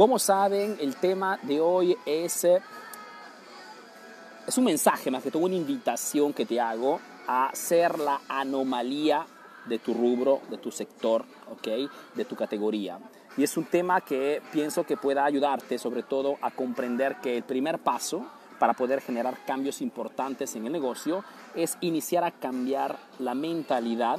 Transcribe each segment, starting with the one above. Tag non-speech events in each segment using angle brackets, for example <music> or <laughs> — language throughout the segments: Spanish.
Como saben, el tema de hoy es, eh, es un mensaje, más que todo una invitación que te hago a ser la anomalía de tu rubro, de tu sector, ¿ok? De tu categoría. Y es un tema que pienso que pueda ayudarte sobre todo a comprender que el primer paso para poder generar cambios importantes en el negocio es iniciar a cambiar la mentalidad,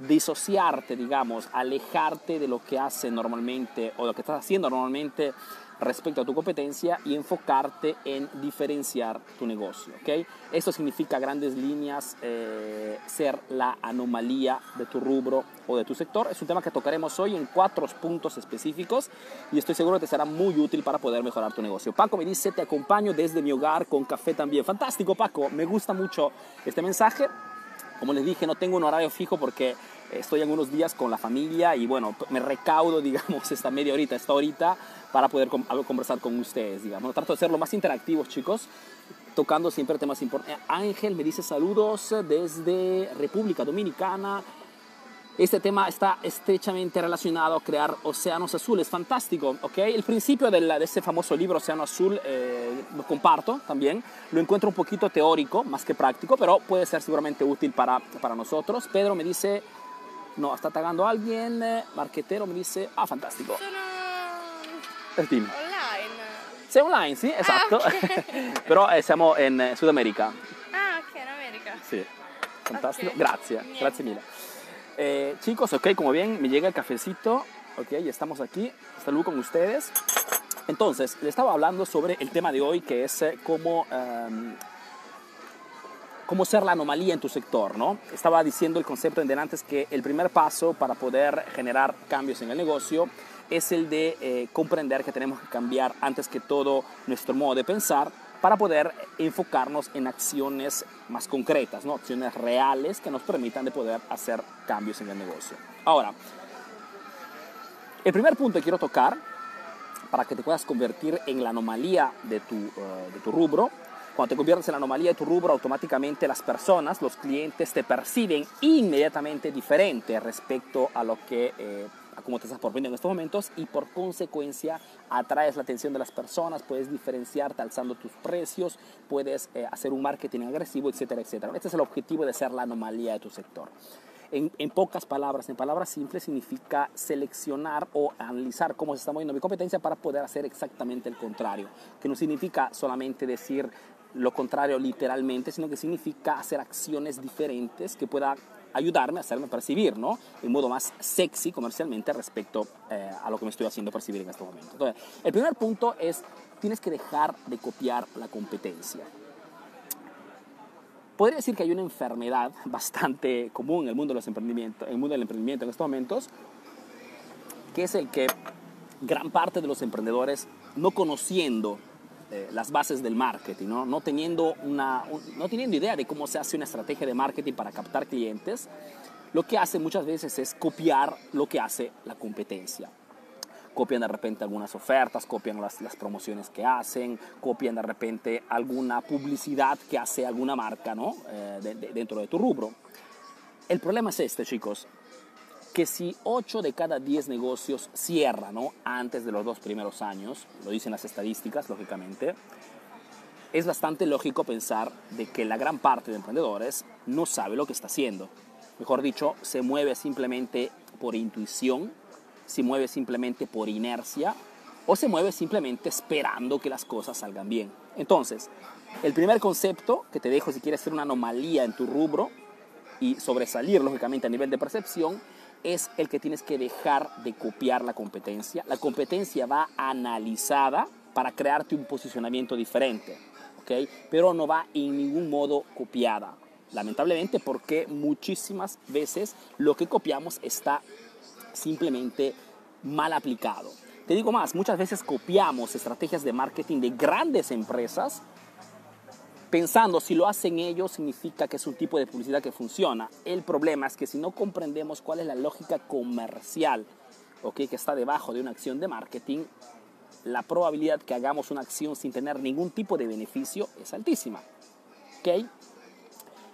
disociarte, digamos, alejarte de lo que hace normalmente o lo que estás haciendo normalmente respecto a tu competencia y enfocarte en diferenciar tu negocio. ¿okay? Esto significa grandes líneas eh, ser la anomalía de tu rubro o de tu sector. Es un tema que tocaremos hoy en cuatro puntos específicos y estoy seguro que te será muy útil para poder mejorar tu negocio. Paco me dice, te acompaño desde mi hogar con café también. Fantástico, Paco. Me gusta mucho este mensaje. Como les dije, no tengo un horario fijo porque estoy algunos días con la familia y bueno, me recaudo, <laughs> digamos, esta media horita, esta horita para poder conversar con ustedes, digamos. Trato de ser lo más interactivos, chicos, tocando siempre temas importantes. Ángel me dice saludos desde República Dominicana. Este tema está estrechamente relacionado a crear océanos azules, fantástico, ¿ok? El principio de, de ese famoso libro Océano Azul eh, lo comparto también, lo encuentro un poquito teórico más que práctico, pero puede ser seguramente útil para, para nosotros. Pedro me dice, no, está tagando a alguien, Marquetero me dice, ah, fantástico. Sono online. Sei online, sì, esatto. Ah, okay. <laughs> Però eh, siamo in Sud America. Ah, ok, en América. Sí, fantástico. Ok. Gracias, Bien. gracias mil. Eh, chicos, ok, como bien, me llega el cafecito, ok, y estamos aquí, salud con ustedes. Entonces, le estaba hablando sobre el tema de hoy, que es eh, cómo, em, cómo ser la anomalía en tu sector, ¿no? Estaba diciendo el concepto en delante que el primer paso para poder generar cambios en el negocio es el de eh, comprender que tenemos que cambiar antes que todo nuestro modo de pensar para poder enfocarnos en acciones más concretas, ¿no? acciones reales que nos permitan de poder hacer cambios en el negocio. Ahora, el primer punto que quiero tocar para que te puedas convertir en la anomalía de tu, eh, de tu rubro, cuando te conviertes en la anomalía de tu rubro, automáticamente las personas, los clientes te perciben inmediatamente diferente respecto a lo que eh, a cómo te estás proponiendo en estos momentos y por consecuencia atraes la atención de las personas, puedes diferenciarte alzando tus precios, puedes eh, hacer un marketing agresivo, etcétera, etcétera. Este es el objetivo de ser la anomalía de tu sector. En, en, pocas palabras, en palabras simples, significa seleccionar o analizar cómo se está moviendo mi competencia para poder hacer exactamente el contrario. Que no significa solamente decir lo contrario literalmente, sino que significa hacer acciones diferentes que puedan ayudarme a hacerme percibir, ¿no? En modo más sexy comercialmente respecto eh, a lo que me estoy haciendo percibir en este momento. Entonces, el primer punto es, tienes que dejar de copiar la competencia. Podría decir que hay una enfermedad <laughs> bastante común en el mundo, de los emprendimientos, en el mundo del emprendimiento en estos momentos, que es el que gran parte de los emprendedores, no conociendo eh, las bases del marketing, ¿no? No, teniendo una, un, no teniendo idea de cómo se hace una estrategia de marketing para captar clientes, lo que hace muchas veces es copiar lo que hace la competencia copian de repente algunas ofertas, copian las, las, promociones que hacen, copian de repente alguna publicidad que hace alguna marca ¿no? Eh, de, de, dentro de tu rubro. El problema es este, chicos, que si 8 de cada 10 negocios cierran ¿no? antes de los dos primeros años, lo dicen las estadísticas, lógicamente, es bastante lógico pensar de que la gran parte de emprendedores no sabe lo que está haciendo. Mejor dicho, se mueve simplemente por intuición, se mueve simplemente por inercia o se mueve simplemente esperando que las cosas salgan bien. Entonces, el primer concepto que te dejo si quieres ser una anomalía en tu rubro y sobresalir lógicamente a nivel de percepción es el que tienes que dejar de copiar la competencia. La competencia va analizada para crearte un posicionamiento diferente, ¿ok? Pero no va en ningún modo copiada. Lamentablemente porque muchísimas veces lo que copiamos está simplemente mal aplicado. Te digo más, muchas veces copiamos estrategias de marketing de grandes empresas pensando si lo hacen ellos significa que es un tipo de publicidad que funciona. El problema es que si no comprendemos cuál es la lógica comercial okay, que está debajo de una acción de marketing, la probabilidad que hagamos una acción sin tener ningún tipo de beneficio es altísima. ¿Okay?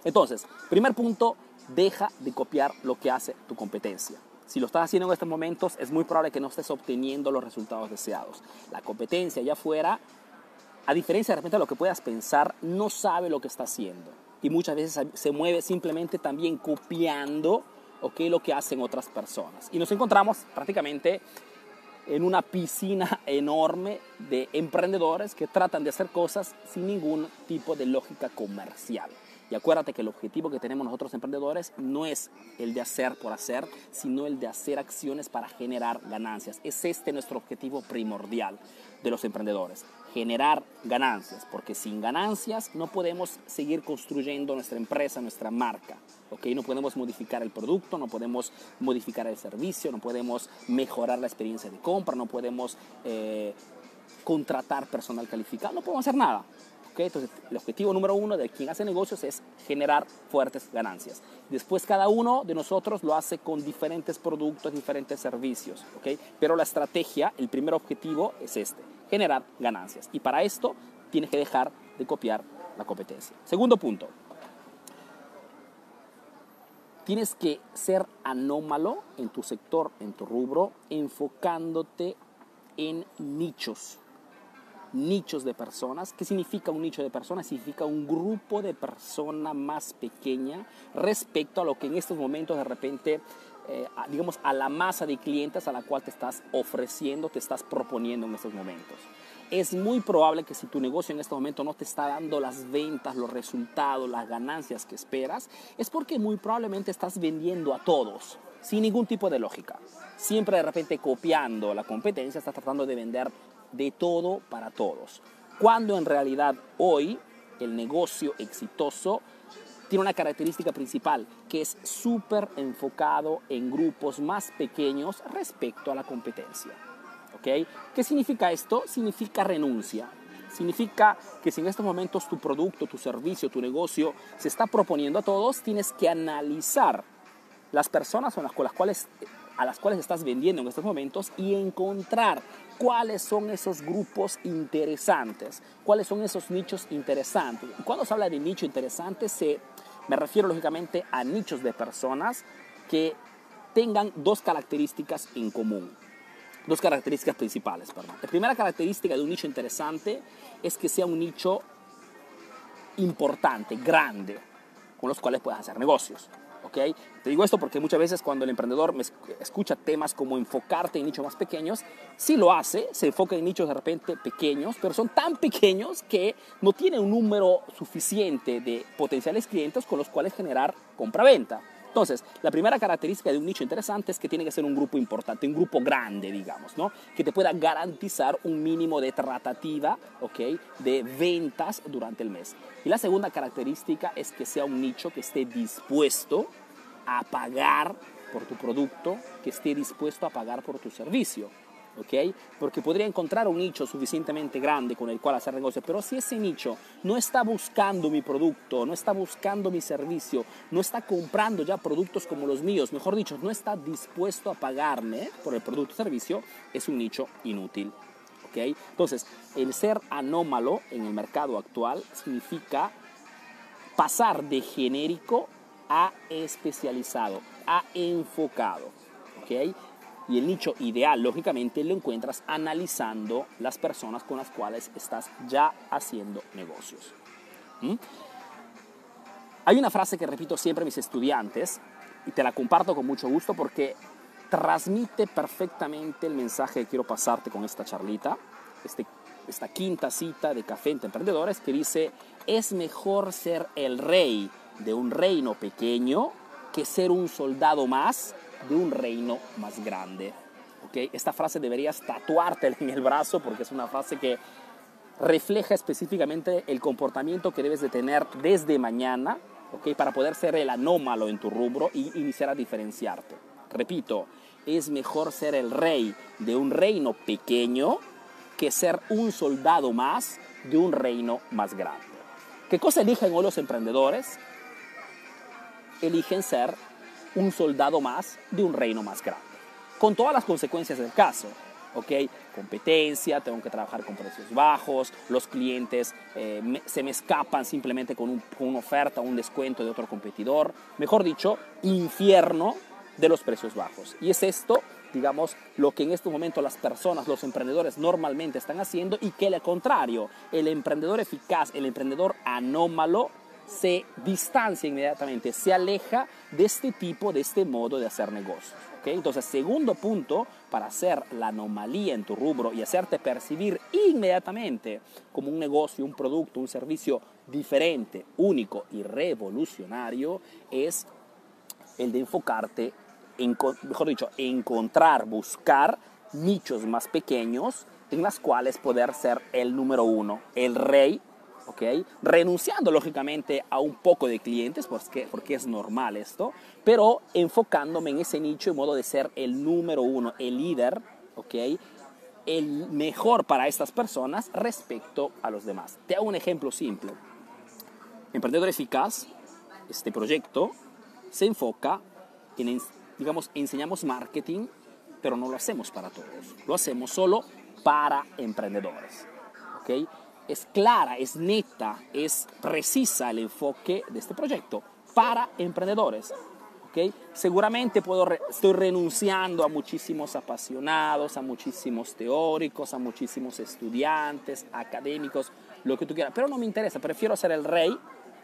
Entonces, primer punto, deja de copiar lo que hace tu competencia. Si lo estás haciendo en estos momentos, es muy probable que no estés obteniendo los resultados deseados. La competencia allá afuera, a diferencia de repente lo que puedas pensar, no sabe lo que está haciendo. Y muchas veces se mueve simplemente también copiando okay, lo que hacen otras personas. Y nos encontramos prácticamente en una piscina <laughs> enorme de emprendedores que tratan de hacer cosas sin ningún tipo de lógica comercial. Y acuérdate que el objetivo que tenemos nosotros emprendedores no es el de hacer por hacer, sino el de hacer acciones para generar ganancias. Es este nuestro objetivo primordial de los emprendedores, generar ganancias, porque sin ganancias no podemos seguir construyendo nuestra empresa, nuestra marca. ¿okay? No podemos modificar el producto, no podemos modificar el servicio, no podemos mejorar la experiencia de compra, no podemos eh, contratar personal calificado, no podemos hacer nada. Entonces, el objetivo número uno de quien hace negocios es generar fuertes ganancias. Después, cada uno de nosotros lo hace con diferentes productos, diferentes servicios, ¿ok? Pero la estrategia, el primer objetivo es este, generar ganancias. Y para esto, tienes que dejar de copiar la competencia. Segundo punto, tienes que ser anómalo en tu sector, en tu rubro, enfocándote en nichos nichos de personas. ¿Qué significa un nicho de personas? Significa un grupo de personas más pequeña respecto a lo que en estos momentos de repente, eh, digamos, a la masa de clientes a la cual te estás ofreciendo, te estás proponiendo en estos momentos. Es muy probable que si tu negocio en este momento no te está dando las ventas, los resultados, las ganancias que esperas, es porque muy probablemente estás vendiendo a todos, sin ningún tipo de lógica. Siempre de repente copiando la competencia, estás tratando de vender de todo para todos. Cuando en realidad hoy el negocio exitoso tiene una característica principal, que es súper enfocado en grupos más pequeños respecto a la competencia. ¿Okay? ¿Qué significa esto? Significa renuncia. Significa que si en estos momentos tu producto, tu servicio, tu negocio se está proponiendo a todos, tienes que analizar las personas con las cuales, a las cuales estás vendiendo en estos momentos y encontrar cuáles son esos grupos interesantes, cuáles son esos nichos interesantes. Y cuando se habla de nicho interesante, se, me refiero lógicamente a nichos de personas que tengan dos características en común. Dos características principales. La primera característica de un nicho interesante es que sea un nicho importante, grande, con los cuales puedas hacer negocios. Te digo esto porque muchas veces cuando el emprendedor escucha temas como enfocarte en nichos más pequeños, sí lo hace, se enfoca en nichos de repente pequeños, pero son tan pequeños que no tiene un número suficiente de potenciales clientes con los cuales generar compra-venta. Entonces, la primera característica de un nicho interesante es que tiene que ser un grupo importante, un grupo grande, digamos, ¿no? Que te pueda garantizar un mínimo de tratativa, ¿ok? De ventas durante el mes. Y la segunda característica es que sea un nicho que esté dispuesto a pagar por tu producto, que esté dispuesto a pagar por tu servicio. ¿Ok? Porque podría encontrar un nicho suficientemente grande con el cual hacer negocio, pero si ese nicho no está buscando mi producto, no está buscando mi servicio, no está comprando ya productos como los míos, mejor dicho, no está dispuesto a pagarme por el producto o servicio, es un nicho inútil. ¿ok? Entonces, el ser anómalo en el mercado actual significa pasar de genérico a especializado, a enfocado. ¿ok? Y el nicho ideal, lógicamente, lo encuentras analizando las personas con las cuales estás ya haciendo negocios. ¿Mm? Hay una frase que repito siempre a mis estudiantes y te la comparto con mucho gusto porque transmite perfectamente el mensaje que quiero pasarte con esta charlita, este, esta quinta cita de Café entre Emprendedores que dice, es mejor ser el rey de un reino pequeño que ser un soldado más de un reino más grande. ¿Okay? Esta frase deberías tatuártela en el brazo porque es una frase que refleja específicamente el comportamiento que debes de tener desde mañana ¿okay? para poder ser el anómalo en tu rubro y iniciar a diferenciarte. Repito, es mejor ser el rey de un reino pequeño que ser un soldado más de un reino más grande. ¿Qué cosa eligen hoy los emprendedores? Eligen ser un soldado más de un reino más grande. Con todas las consecuencias del caso. ¿ok? Competencia, tengo que trabajar con precios bajos, los clientes eh, se me escapan simplemente con, una oferta, un descuento de otro competidor. Mejor dicho, infierno de los precios bajos. Y es esto, digamos, lo que en estos momentos las personas, los emprendedores normalmente están haciendo y que al contrario, el emprendedor eficaz, el emprendedor anómalo, se distancia inmediatamente, se aleja de este tipo, de este modo de hacer negocios. Entonces, segundo punto, para hacer la anomalía en tu rubro y hacerte percibir inmediatamente como un negocio, un producto, un servicio diferente, único y revolucionario, es el de enfocarte, en, mejor dicho, encontrar, buscar nichos más pequeños en las cuales poder ser el número uno, el rey Renunciando lógicamente a un poco de clientes, porque, porque es normal esto, pero enfocándome en ese nicho en modo de ser el número uno, el líder, ¿ok? El mejor para estas personas respecto a los demás. Te hago un ejemplo simple. Emprendedor Eficaz, este proyecto se enfoca en, digamos, enseñamos marketing, pero no lo hacemos para todos. Lo hacemos solo para emprendedores. ¿ok? Es clara, es neta, es precisa el enfoque de este proyecto para emprendedores. ¿okay? Seguramente puedo estoy renunciando a muchísimos apasionados, a muchísimos teóricos, a muchísimos estudiantes, académicos, lo que tú quieras, pero no me interesa, prefiero ser el rey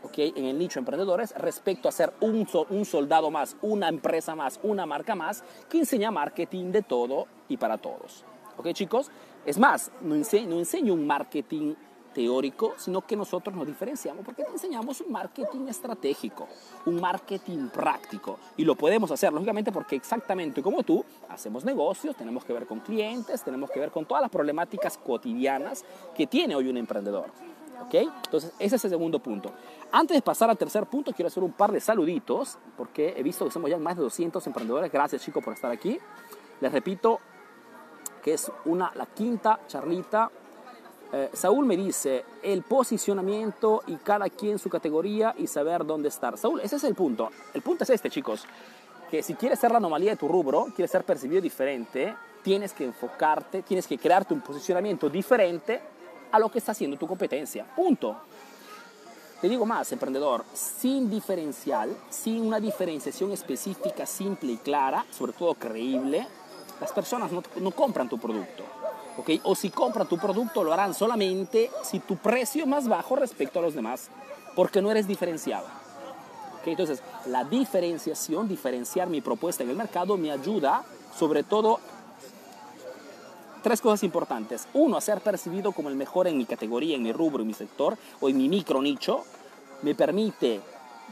¿okay? en el nicho de emprendedores respecto a ser un, un soldado más, una empresa más, una marca más que enseña marketing de todo y para todos. ¿Ok chicos? Es más, no no enseño un marketing teórico, sino que nosotros nos diferenciamos porque te enseñamos un marketing estratégico, un marketing práctico. Y lo podemos hacer, lógicamente, porque exactamente como tú, hacemos negocios, tenemos que ver con clientes, tenemos que ver con todas las problemáticas cotidianas que tiene hoy un emprendedor. ¿Ok? Entonces, ese es el segundo punto. Antes de pasar al tercer punto, quiero hacer un par de saluditos, porque he visto que somos ya más de 200 emprendedores. Gracias, chicos, por estar aquí. Les repito que es una, la quinta charlita eh, Saúl me dice el posicionamiento y cada quien su categoría y saber dónde estar. Saúl, ese es el punto. El punto es este, chicos, que si quieres ser la anomalía de tu rubro, quieres ser percibido diferente, tienes que enfocarte, tienes que crearte un posicionamiento diferente a lo que está haciendo tu competencia. Punto. Te digo más, emprendedor, sin diferencial, sin una diferenciación específica, simple y clara, sobre todo creíble, las personas no, no compran tu producto. O si compran tu producto, lo harán solamente si tu precio es más bajo respecto a los demás, porque no eres diferenciado. Entonces, la diferenciación, diferenciar mi propuesta en el mercado me ayuda sobre todo tres cosas importantes. Uno, a ser percibido como el mejor en mi categoría, en mi rubro, en mi sector o en mi micro nicho. Me permite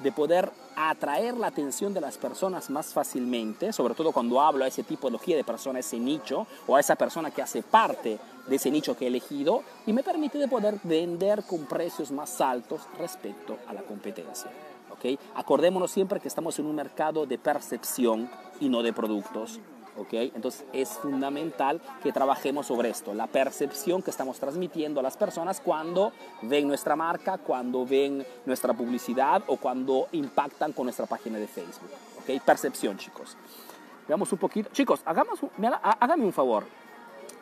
de poder atraer la atención de las personas más fácilmente, sobre todo cuando hablo a ese tipología de persona, ese nicho, o a esa persona que hace parte de ese nicho que he elegido, y me permite de poder vender con precios más altos respecto a la competencia. ¿okay? Acordémonos siempre que estamos en un mercado de percepción y no de productos. Entonces es fundamental que trabajemos sobre esto, la percepción que estamos transmitiendo a las personas cuando ven nuestra marca, cuando ven nuestra publicidad o cuando impactan con nuestra página de Facebook, ¿ok? Percepción, chicos. Veamos un poquito. Chicos, hagamos, háganme un favor.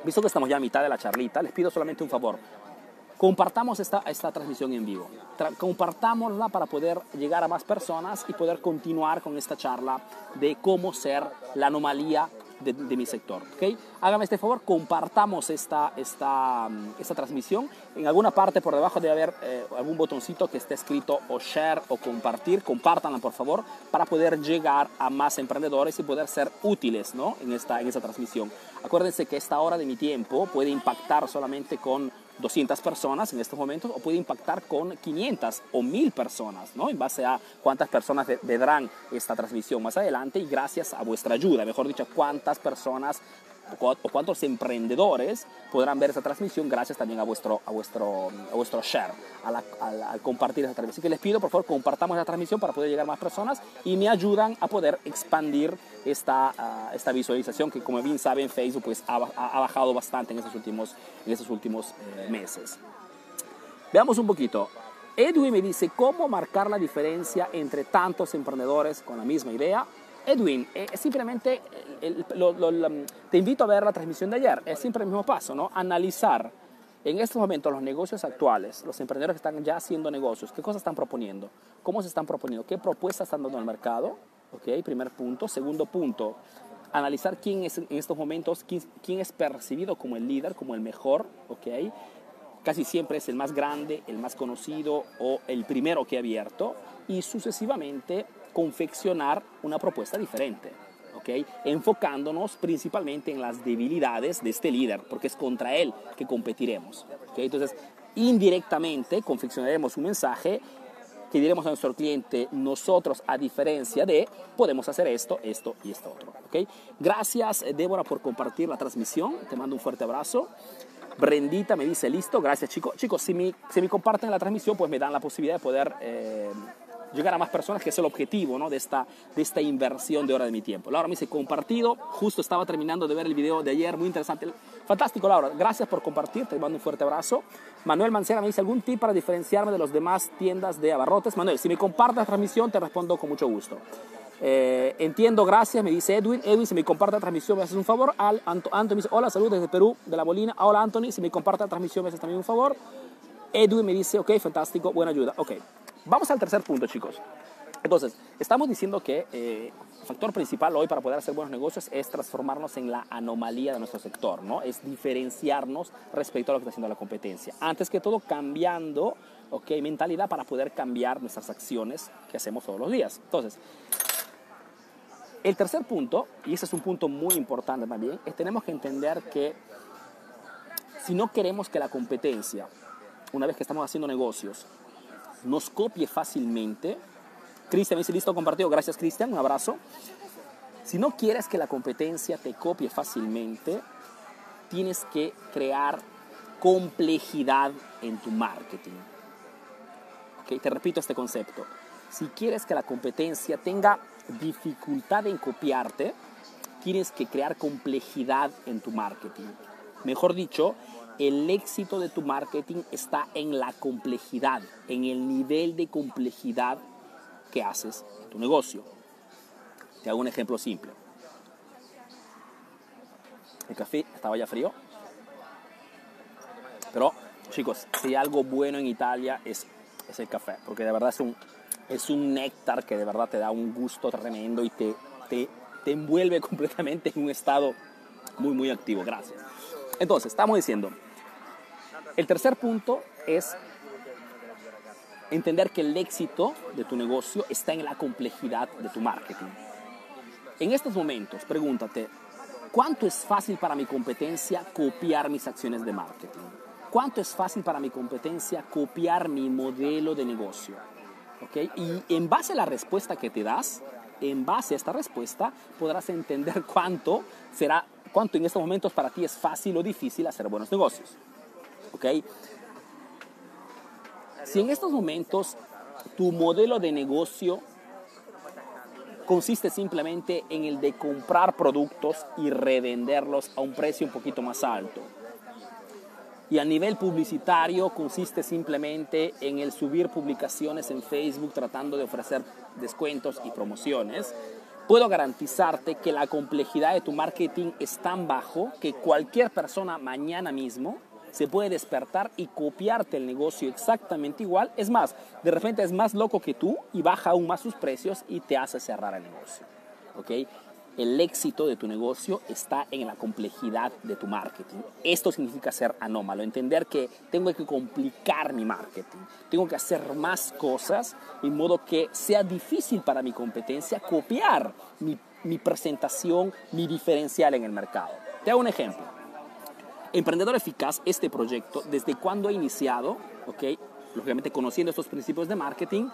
Visto que estamos ya a mitad de la charlita, les pido solamente un favor. Compartamos esta, esta transmisión en vivo. compartámosla para poder llegar a más personas y poder continuar con esta charla de cómo ser la anomalía de, mi sector. ¿okay? Hágame este favor, compartamos esta, esta, esta transmisión. En alguna parte por debajo debe haber eh, algún botoncito que esté escrito o share o compartir. Compártanla por favor para poder llegar a más emprendedores y poder ser útiles ¿no? en, esta, en esta transmisión. Acuérdense que esta hora de mi tiempo puede impactar solamente con 200 personas en estos momentos o puede impactar con 500 o 1000 personas, ¿no? En base a cuántas personas verán esta transmisión más adelante y gracias a vuestra ayuda, mejor dicho, cuántas personas o cuántos emprendedores podrán ver esta transmisión gracias también a vuestro, a vuestro, a vuestro share, al, compartir esta transmisión. Así que les pido, por favor, compartamos la transmisión para poder llegar a más personas y me ayudan a poder expandir esta, ah, esta visualización que, como bien saben, Facebook pues, ha, ha bajado bastante en estos últimos, en estos últimos eh, meses. Veamos un poquito. Edwin me dice cómo marcar la diferencia entre tantos emprendedores con la misma idea Edwin, eh, simplemente te invito a ver la transmisión de ayer, es siempre el mismo paso, ¿no? Analizar en estos momentos los negocios actuales, los emprendedores que están ya haciendo negocios, qué cosas están proponiendo, cómo se están proponiendo, qué propuestas están dando al mercado, ¿ok? Primer punto. Segundo punto, analizar quién es en estos momentos, quién, quién es percibido como el líder, como el mejor, ¿ok? Casi siempre es el más grande, el más conocido o el primero que ha abierto y sucesivamente confeccionar una propuesta diferente. ¿ok? enfocándonos principalmente en las debilidades de este líder, porque es contra él que competiremos. ¿ok? Entonces, indirectamente confeccionaremos un mensaje que diremos a nuestro cliente, nosotros a diferencia de, podemos hacer esto, esto y esto otro. ¿ok? Gracias Débora por compartir la transmisión, te mando un fuerte abrazo. Brendita me dice, listo, gracias chicos. Chicos, si me, si me comparten la transmisión, pues me dan la posibilidad de poder... Eh, llegar a más personas, que es el objetivo ¿no? de, esta, de esta inversión de hora de mi tiempo. Laura me dice, compartido, justo estaba terminando de ver el video de ayer, muy interesante. Fantástico, Laura, gracias por compartir, te mando un fuerte abrazo. Manuel Mancera me dice, ¿algún tip para diferenciarme de las demás tiendas de abarrotes? Manuel, si me compartes la transmisión, te respondo con mucho gusto. Eh, entiendo, gracias, me dice Edwin. Edwin, si me comparte la transmisión, me haces un favor. Al, Anthony dice, hola, saludos desde Perú, de la Molina. Hola, Anthony, si me comparte la transmisión, me haces también un favor. Edwin me dice, ok, fantástico, buena ayuda. Ok, Vamos al tercer punto, chicos. Entonces, estamos diciendo que eh, el factor principal hoy para poder hacer buenos negocios es transformarnos en la anomalía de nuestro sector, ¿no? Es diferenciarnos respecto a lo que está haciendo la competencia. Antes que todo, cambiando, ¿ok? Mentalidad para poder cambiar nuestras acciones que hacemos todos los días. Entonces, el tercer punto, y ese es un punto muy importante también, es tenemos que entender que si no queremos que la competencia, una vez que estamos haciendo negocios, nos copie fácilmente. Cristian me dice, listo, compartido. Gracias, Cristian. Un abrazo. Si no quieres que la competencia te copie fácilmente, tienes que crear complejidad en tu marketing. ¿Okay? Te repito este concepto. Si quieres que la competencia tenga dificultad en copiarte, tienes que crear complejidad en tu marketing. Mejor dicho, el éxito de tu marketing está en la complejidad, en el nivel de complejidad que haces tu negocio. Te hago un ejemplo simple. El café estaba ya frío, pero chicos, si hay algo bueno en Italia es, es el café, porque de verdad es un, es un néctar que de verdad te da un gusto tremendo y te, te, te envuelve <laughs> completamente en un estado muy, muy activo. Gracias. Entonces, estamos diciendo, el tercer punto es entender que el éxito de tu negocio está en la complejidad de tu marketing. En estos momentos, pregúntate, ¿cuánto es fácil para mi competencia copiar mis acciones de marketing? ¿Cuánto es fácil para mi competencia copiar mi modelo de negocio? ¿Okay? Y en base a la respuesta que te das, en base a esta respuesta, podrás entender cuánto será, cuánto en estos momentos para ti es fácil o difícil hacer buenos negocios. ¿Ok? Si en estos momentos tu modelo de negocio consiste simplemente en el de comprar productos y revenderlos a un precio un poquito más alto. Y a nivel publicitario consiste simplemente en el subir publicaciones en Facebook tratando de ofrecer descuentos y promociones. Puedo garantizarte que la complejidad de tu marketing es tan bajo que cualquier persona mañana mismo se puede despertar y copiarte el negocio exactamente igual. Es más, de repente es más loco que tú y baja aún más sus precios y te hace cerrar el negocio. ¿Ok? El éxito de tu negocio está en la complejidad de tu marketing. Esto significa ser anómalo, entender que tengo que complicar mi marketing, tengo que hacer más cosas, de modo que sea difícil para mi competencia copiar mi, mi presentación, mi diferencial en el mercado. Te hago un ejemplo. Emprendedor Eficaz, este proyecto, desde cuando ha iniciado, ¿ok? lógicamente conociendo estos principios de marketing,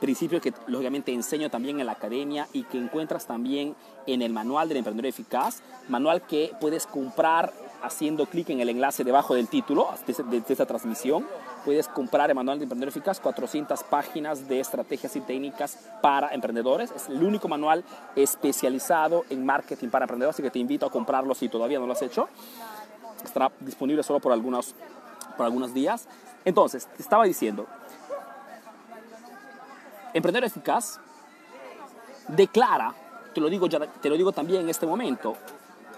principios que lógicamente enseño también en la academia y que encuentras también en el manual del emprendedor eficaz, manual que puedes comprar haciendo clic en el enlace debajo del título de, esta transmisión. Puedes comprar el manual del emprendedor eficaz, 400 páginas de estrategias y técnicas para emprendedores. Es el único manual especializado en marketing para emprendedores, así que te invito a comprarlo si todavía no lo has hecho estará disponible solo por algunos, por algunos días. Entonces, te estaba diciendo, Emprendedor Eficaz declara, te lo, digo ya, te lo digo también en este momento,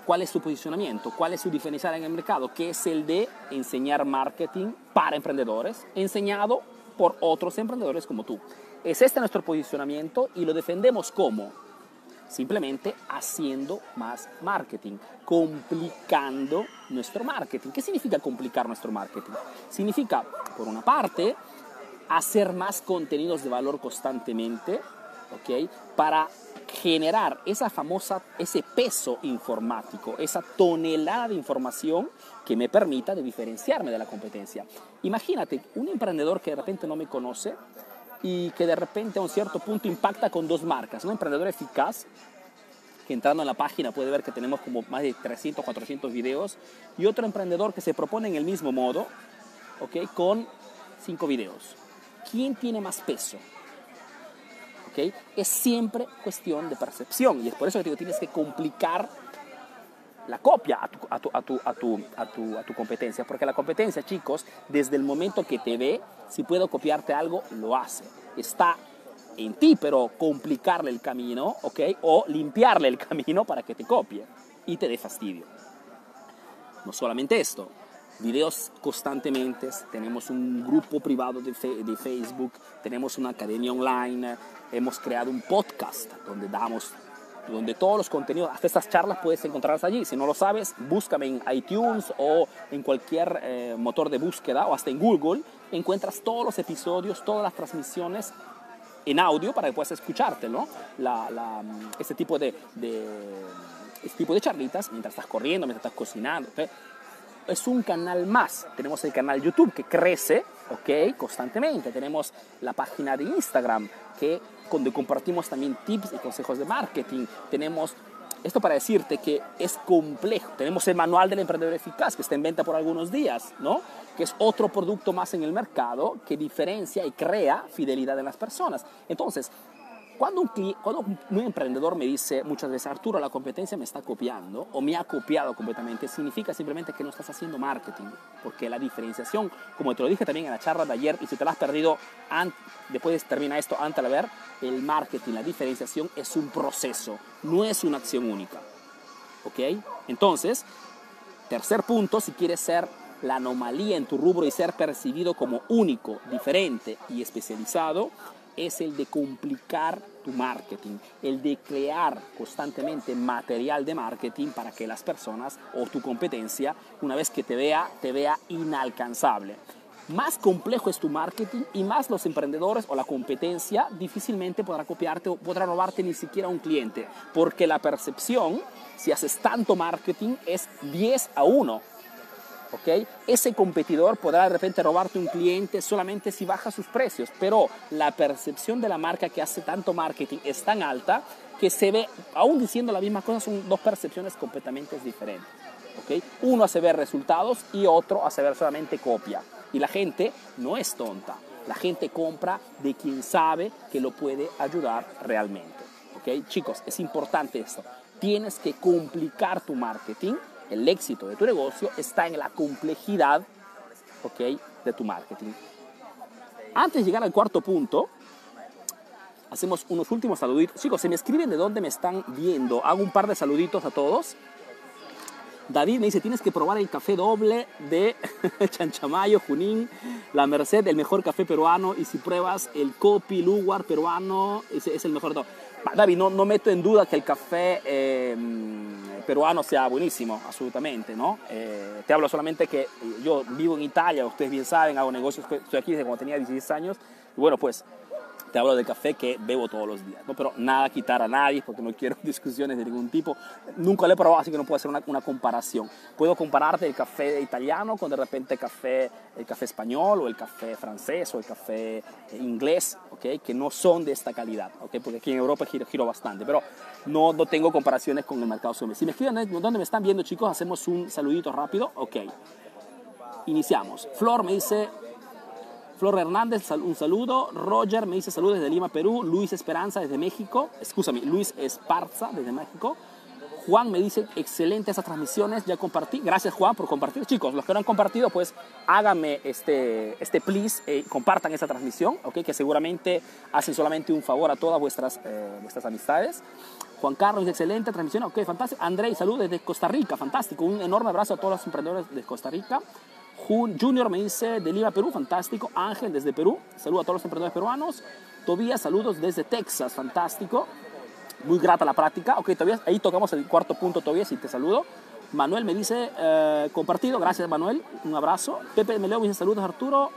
cuál es su posicionamiento, cuál es su diferencial en el mercado, que es el de enseñar marketing para emprendedores, enseñado por otros emprendedores como tú. Es este nuestro posicionamiento y lo defendemos como Simplemente haciendo más marketing, complicando nuestro marketing. ¿Qué significa complicar nuestro marketing? Significa, por una parte, hacer más contenidos de valor constantemente, ¿ok? Para generar esa famosa, ese peso informático, esa tonelada de información que me permita diferenciarme de la competencia. Imagínate un emprendedor que de repente no me conoce y que de repente a un cierto punto impacta con dos marcas, un emprendedor eficaz que entrando en la página puede ver que tenemos como más de 300, 400 videos y otro emprendedor que se propone en el mismo modo, ¿ok? Con cinco videos. ¿Quién tiene más peso? Es siempre cuestión de percepción y es por eso que digo, tienes que complicar la copia a tu, a, tu, a, tu, a, tu, a, tu, competencia, porque la competencia, chicos, desde el momento que te ve, si puedo copiarte algo, lo hace. Está en ti, pero complicarle el camino, ¿ok? O limpiarle el <laughs> camino para que te copie y te dé fastidio. No solamente esto, videos constantemente, tenemos un grupo privado de, de, Facebook, tenemos una academia online, hemos creado un podcast donde damos, donde todos los contenidos, hasta estas charlas puedes encontrarlas allí. Si no lo sabes, búscame en iTunes o en cualquier eh, motor de búsqueda o hasta en Google, encuentras todos los episodios, todas las transmisiones en audio para que puedas escucharte, ¿no? La, la, este tipo de, de, este tipo de charlitas mientras estás corriendo, mientras estás cocinando es un canal más. Tenemos el canal YouTube que crece, ¿ok? Constantemente. Tenemos la página de Instagram que donde compartimos también tips y consejos de marketing. Tenemos esto para decirte que es complejo. Tenemos el manual del emprendedor eficaz que está en venta por algunos días, ¿no? Que es otro producto más en el mercado que diferencia y crea fidelidad en las personas. Entonces, cuando un, cuando un emprendedor me dice muchas veces, Arturo, la competencia me está copiando o me ha copiado completamente, significa simplemente que no estás haciendo marketing. Porque la diferenciación, como te lo dije también en la charla de ayer, y si te la has perdido, después termina esto antes de ver, el marketing, la diferenciación es un proceso, no es una acción única. ¿Ok? Entonces, tercer punto, si quieres ser la anomalía en tu rubro y ser percibido como único, diferente y especializado, es el de complicar tu marketing, el de crear constantemente material de marketing para que las personas o tu competencia, una vez que te vea, te vea inalcanzable. Más complejo es tu marketing y más los emprendedores o la competencia difícilmente podrá copiarte o podrá robarte ni siquiera un cliente, porque la percepción, si haces tanto marketing, es 10 a 1 ese competidor podrá de repente robarte un cliente solamente si baja sus precios, pero la percepción de la marca que hace tanto marketing es tan alta que se ve, aún diciendo la misma cosa, son dos percepciones completamente diferentes. Uno hace ver resultados y otro hace ver solamente copia. Y la gente no es tonta. La gente compra de quien sabe que lo puede ayudar realmente. Chicos, es importante esto. Tienes que complicar tu marketing el éxito de tu negocio está en la complejidad ¿okay? de tu marketing. Antes de llegar al cuarto punto, hacemos unos últimos saluditos. Chicos, se me escriben de dónde me están viendo. Hago un par de saluditos a todos. David me dice, tienes que probar el café doble de <laughs> Chanchamayo, Junín, La Merced, el mejor café peruano. Y si pruebas el Copi Lugar peruano, es el mejor. David, no, no meto en duda que el café... Eh, peruano sea buenísimo, absolutamente, ¿no? Eh, te hablo solamente que yo vivo en Italia, ustedes bien saben, hago negocios, estoy aquí desde cuando tenía 16 años, bueno, pues te hablo del café que bebo todos los días, ¿no? pero nada quitar a nadie porque no quiero <laughs> discusiones de ningún tipo. Nunca lo he probado, así que no puedo hacer una, una comparación. Puedo compararte el café italiano con de repente el café, el café español o el café francés o el café eh, inglés, ¿okay? que no son de esta calidad, ¿okay? porque aquí en Europa giro, giro bastante, pero no, no tengo comparaciones con el mercado sudamericano. Si me escriben dónde me están viendo, chicos, hacemos un saludito rápido. Ok. Iniciamos. Flor me dice, Flor Hernández, un saludo. Roger me dice saludos desde Lima, Perú. Luis Esperanza desde México. Escúchame, Luis Esparza desde México. Juan me dice, excelente esas transmisiones, ya compartí. Gracias Juan por compartir. Chicos, los que no han compartido, pues háganme este, este please, eh, compartan esa transmisión, ¿ok? que seguramente hacen solamente un favor a todas vuestras, eh, vuestras amistades. Juan Carlos, excelente transmisión, ok, fantástico. André, saludos desde Costa Rica, fantástico. Un enorme abrazo a todos los emprendedores de Costa Rica. Junior me dice de Lima, Perú, fantástico. Ángel desde Perú, saludos a todos los emprendedores peruanos. Tobías, saludos desde Texas, fantástico. muy grata la práctica. Ok, todavía ahí tocamos el cuarto punto todavía, si te saludo. Manuel me dice, eh, compartido, gracias Manuel, un abrazo. Pepe Meleo me dice, saludos Arturo.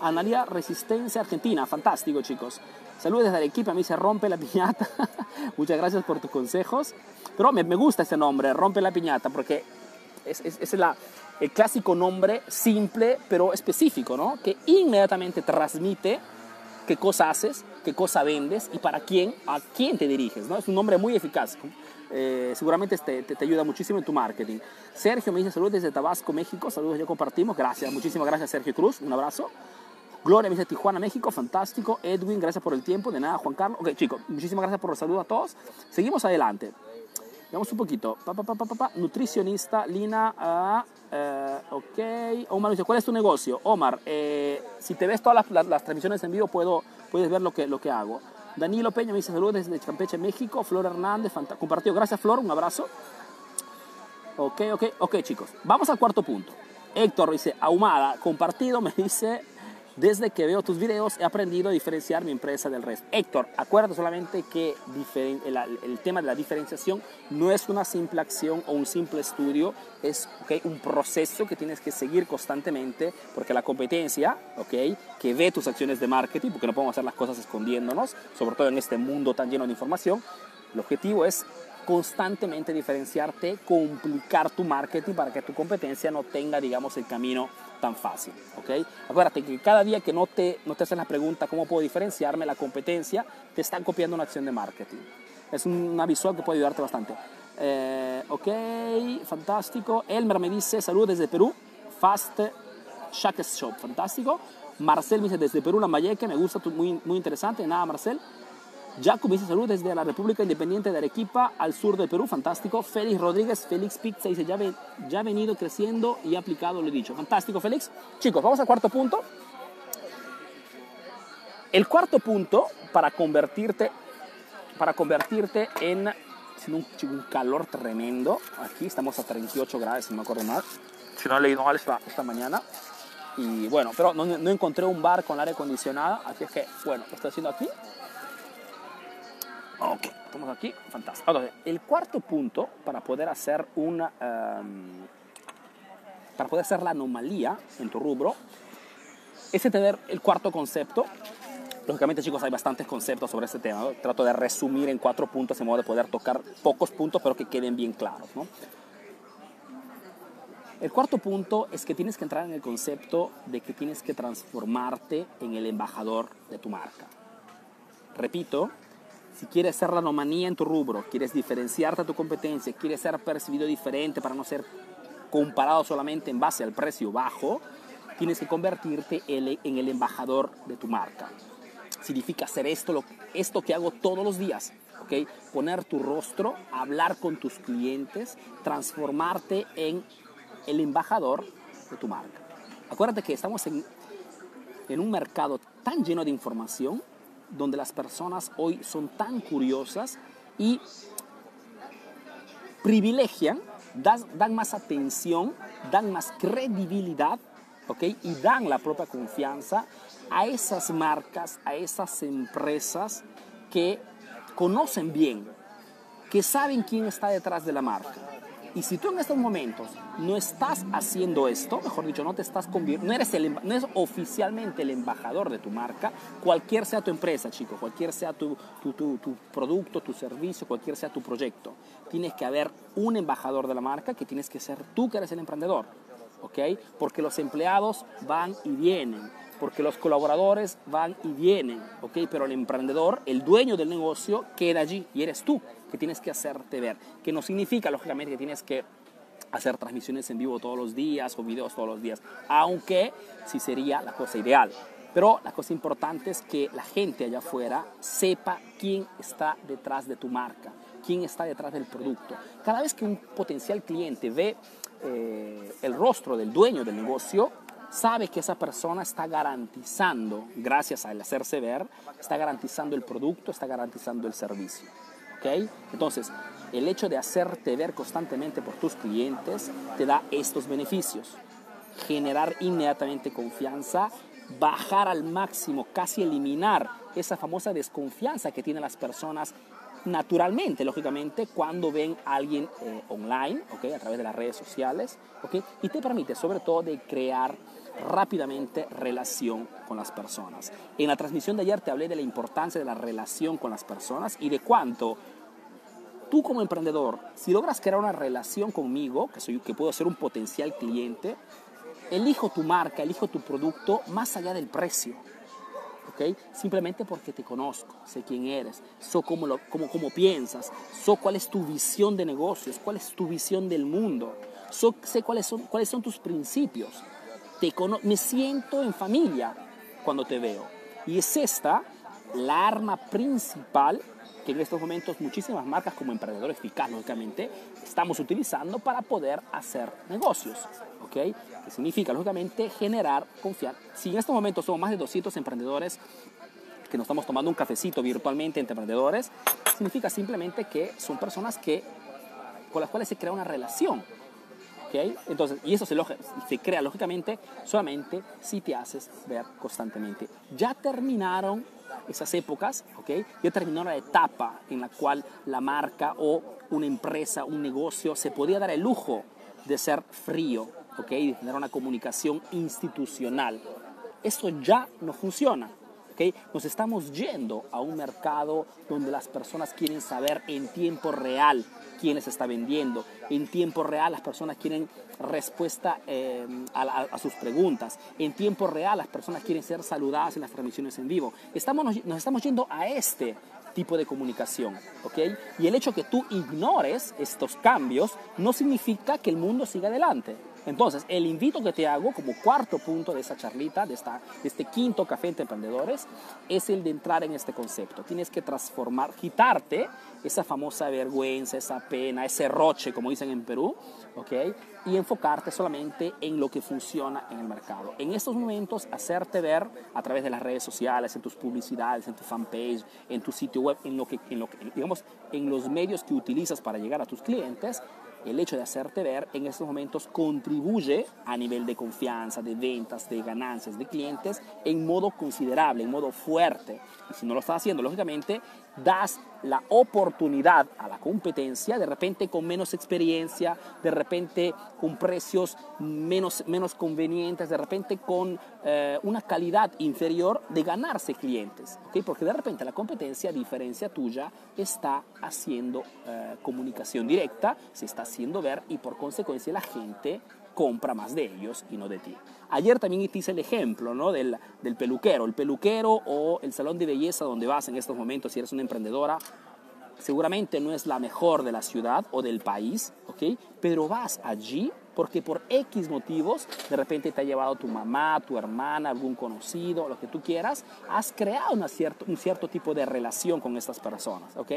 Analia Resistencia Argentina, fantástico chicos. Saludos desde Arequipa, me dice Rompe la Piñata. <laughs> Muchas gracias por tus consejos. Pero me, gusta ese nombre, Rompe la Piñata, porque es la, el clásico nombre simple pero específico, ¿no? Que inmediatamente transmite qué cosa haces, qué cosa vendes y para quién, a quién te diriges, ¿no? Es un nombre muy eficaz. Eh, seguramente te, te, te, ayuda muchísimo en tu marketing. Sergio me dice saludos desde Tabasco, México. Saludos, ya compartimos. Gracias, muchísimas gracias, Sergio Cruz. Un abrazo. Gloria me dice Tijuana, México. Fantástico. Edwin, gracias por el tiempo. De nada, Juan Carlos. Ok, chicos, muchísimas gracias por el saludo a todos. Seguimos adelante. Veamos un poquito. Pa, pa, pa. Nutricionista, Lina. Uh, ok. Omar dice, ¿cuál es tu negocio? Omar, eh, si te ves todas las, transmisiones en vivo, puedo, puedes ver lo que, lo que hago. Danilo Peña me dice saludos desde Campeche, México. Flor Hernández, compartido. Gracias, Flor. Un abrazo. Ok, ok, ok, chicos. Vamos al cuarto punto. Héctor dice, Ahumada, compartido, <laughs> me dice, desde que veo tus videos he aprendido a diferenciar mi empresa del resto. Héctor, acuérdate solamente que el, el, tema de la diferenciación no es una simple acción o un simple estudio, es okay, un proceso que tienes que seguir constantemente porque la competencia, okay, que ve tus acciones de marketing, porque no podemos hacer las cosas escondiéndonos, sobre todo en este mundo tan lleno de información, el objetivo es constantemente diferenciarte, complicar tu marketing para que tu competencia no tenga, digamos, el camino tan fácil, ¿ok? Acuérdate que cada día que no te, no te hacen la pregunta cómo puedo diferenciarme, la competencia te están copiando una acción de marketing. Es una visual que puede ayudarte bastante. Eh, ok, fantástico. Elmer me dice, saludos desde Perú. Fast Shack Shop, fantástico. Marcel me dice, desde Perú, La Mayeque, me gusta, muy, muy interesante. Nada, Marcel. Jacob dice salud desde la República Independiente de Arequipa, al sur del Perú, fantástico. Félix Rodríguez, Félix Pizza, dice ya, ve, ya ha venido creciendo y ha aplicado lo dicho. Fantástico, Félix. Chicos, vamos al cuarto punto. El cuarto punto para convertirte, para convertirte en un, un calor tremendo. Aquí estamos a 38 grados, si no me acuerdo mal. Si no he leído mal esta, esta mañana. Y bueno, pero no, no encontré un bar con aire acondicionado, así es que, bueno, lo estoy haciendo aquí. Ok, estamos aquí, fantástico. El cuarto punto para poder hacer una, um, para poder hacer la anomalía en tu rubro, es entender el cuarto concepto. Lógicamente, chicos, hay bastantes conceptos sobre este tema. Trato de resumir en cuatro puntos en modo de poder tocar pocos puntos, pero que queden bien claros. El cuarto punto es que tienes que entrar en el concepto de que tienes que transformarte en el embajador de tu marca. Repito, si quieres ser la anomalía en tu rubro, quieres diferenciarte de tu competencia, quieres ser percibido diferente para no ser comparado solamente en base al precio bajo, tienes que convertirte en el embajador de tu marca. Significa hacer esto, esto que hago todos los días, ¿ok? Poner tu rostro, hablar con tus clientes, transformarte en el embajador de tu marca. Acuérdate que estamos en, en un mercado tan lleno de información donde las personas hoy son tan curiosas y privilegian, dan, dan más atención, dan más credibilidad. Y dan la propia confianza a esas marcas, a esas empresas que conocen bien, que saben quién está detrás de la marca. Y si tú en estos momentos no estás haciendo esto, mejor dicho, no te estás convirtiendo, no eres, el, no eres oficialmente el embajador de tu marca, cualquier sea tu empresa, chicos, cualquier sea tu, tu, tu, tu, producto, tu servicio, cualquier sea tu proyecto, tienes que haber un embajador de la marca que tienes que ser tú que eres el emprendedor, ¿ok? Porque los empleados van y vienen, porque los colaboradores van y vienen, ¿ok? Pero el emprendedor, el dueño del negocio, queda allí y eres tú que tienes que hacerte ver. Que no significa, lógicamente, que tienes que hacer transmisiones en vivo todos los días o videos todos los días, aunque sí sería la cosa ideal. Pero la cosa importante es que la gente allá afuera sepa quién está detrás de tu marca, quién está detrás del producto. Cada vez que un potencial cliente ve eh, el rostro del dueño del negocio, sabe que esa persona está garantizando, gracias al hacerse ver, está garantizando el producto, está garantizando el servicio. ¿Okay? Entonces, el hecho de hacerte ver constantemente por tus clientes te da estos beneficios. Generar inmediatamente confianza, bajar al máximo, casi eliminar esa famosa desconfianza que tienen las personas naturalmente, lógicamente, cuando ven a alguien eh, online, ¿okay? a través de las redes sociales, ¿okay? y te permite sobre todo de crear rápidamente relación con las personas. En la transmisión de ayer te hablé de la importancia de la relación con las personas y de cuánto tú como emprendedor, si logras crear una relación conmigo, que, soy, que puedo ser un potencial cliente, elijo tu marca, elijo tu producto más allá del precio. ¿ok? Simplemente porque te conozco, sé quién eres, sé cómo, cómo, cómo piensas, sé cuál es tu visión de negocios, cuál es tu visión del mundo, sé cuáles son, cuáles son tus principios. Te me siento en familia cuando te veo. Y es esta la arma principal que en estos momentos muchísimas marcas como Emprendedor Eficaz, lógicamente, estamos utilizando para poder hacer negocios. ¿Ok? Que significa, lógicamente, generar confianza. Si en estos momentos somos más de 200 emprendedores que nos estamos tomando un cafecito virtualmente entre emprendedores, significa simplemente que son personas que, con las cuales se crea una relación. ¿Okay? Entonces, y eso se, se, crea lógicamente solamente si te haces ver constantemente. Ya terminaron esas épocas, ¿ok? Ya terminó la etapa en la cual la marca o una empresa, un negocio se podía dar el lujo de ser frío, ¿ok? De tener una comunicación institucional. Eso ya no funciona. Nos estamos yendo a un mercado donde las personas quieren saber en tiempo real quién les está vendiendo. En tiempo real las personas quieren respuesta eh, a, sus preguntas. En tiempo real las personas quieren ser saludadas en las transmisiones en vivo. Estamos, nos estamos yendo a este tipo de comunicación, ¿ok? Y el hecho que tú ignores estos cambios no significa que el mundo siga adelante. Entonces, el invito que te hago como cuarto punto de esa charlita, de, esta, este quinto café entre emprendedores, es el de entrar en este concepto. Tienes que transformar, quitarte esa famosa vergüenza, esa pena, ese roche, como dicen en Perú, ¿ok? Y enfocarte solamente en lo que funciona en el mercado. En estos momentos, hacerte ver a través de las redes sociales, en tus publicidades, en tu fanpage, en tu sitio web, en lo que digamos, en los medios que utilizas para llegar a tus clientes, el hecho de hacerte ver en estos momentos contribuye a nivel de confianza, de ventas, de ganancias, de clientes en modo considerable, en modo fuerte. Y si no lo estás haciendo, lógicamente, das la oportunidad a la competencia, de repente con menos experiencia, de repente con precios menos, menos convenientes, de repente con eh, una calidad inferior de ganarse clientes. ¿okay? Porque de repente la competencia, a diferencia tuya, está haciendo eh, comunicación directa, se está haciendo ver y por consecuencia la gente compra más de ellos y no de ti. Ayer también hice el ejemplo ¿no? del, del peluquero. El peluquero o el salón de belleza donde vas en estos momentos si eres una emprendedora, seguramente no es la mejor de la ciudad o del país, ¿ok? Pero vas allí porque por X motivos, de repente te ha llevado tu mamá, tu hermana, algún conocido, lo que tú quieras, has creado una cierto, un cierto tipo de relación con estas personas, ¿ok?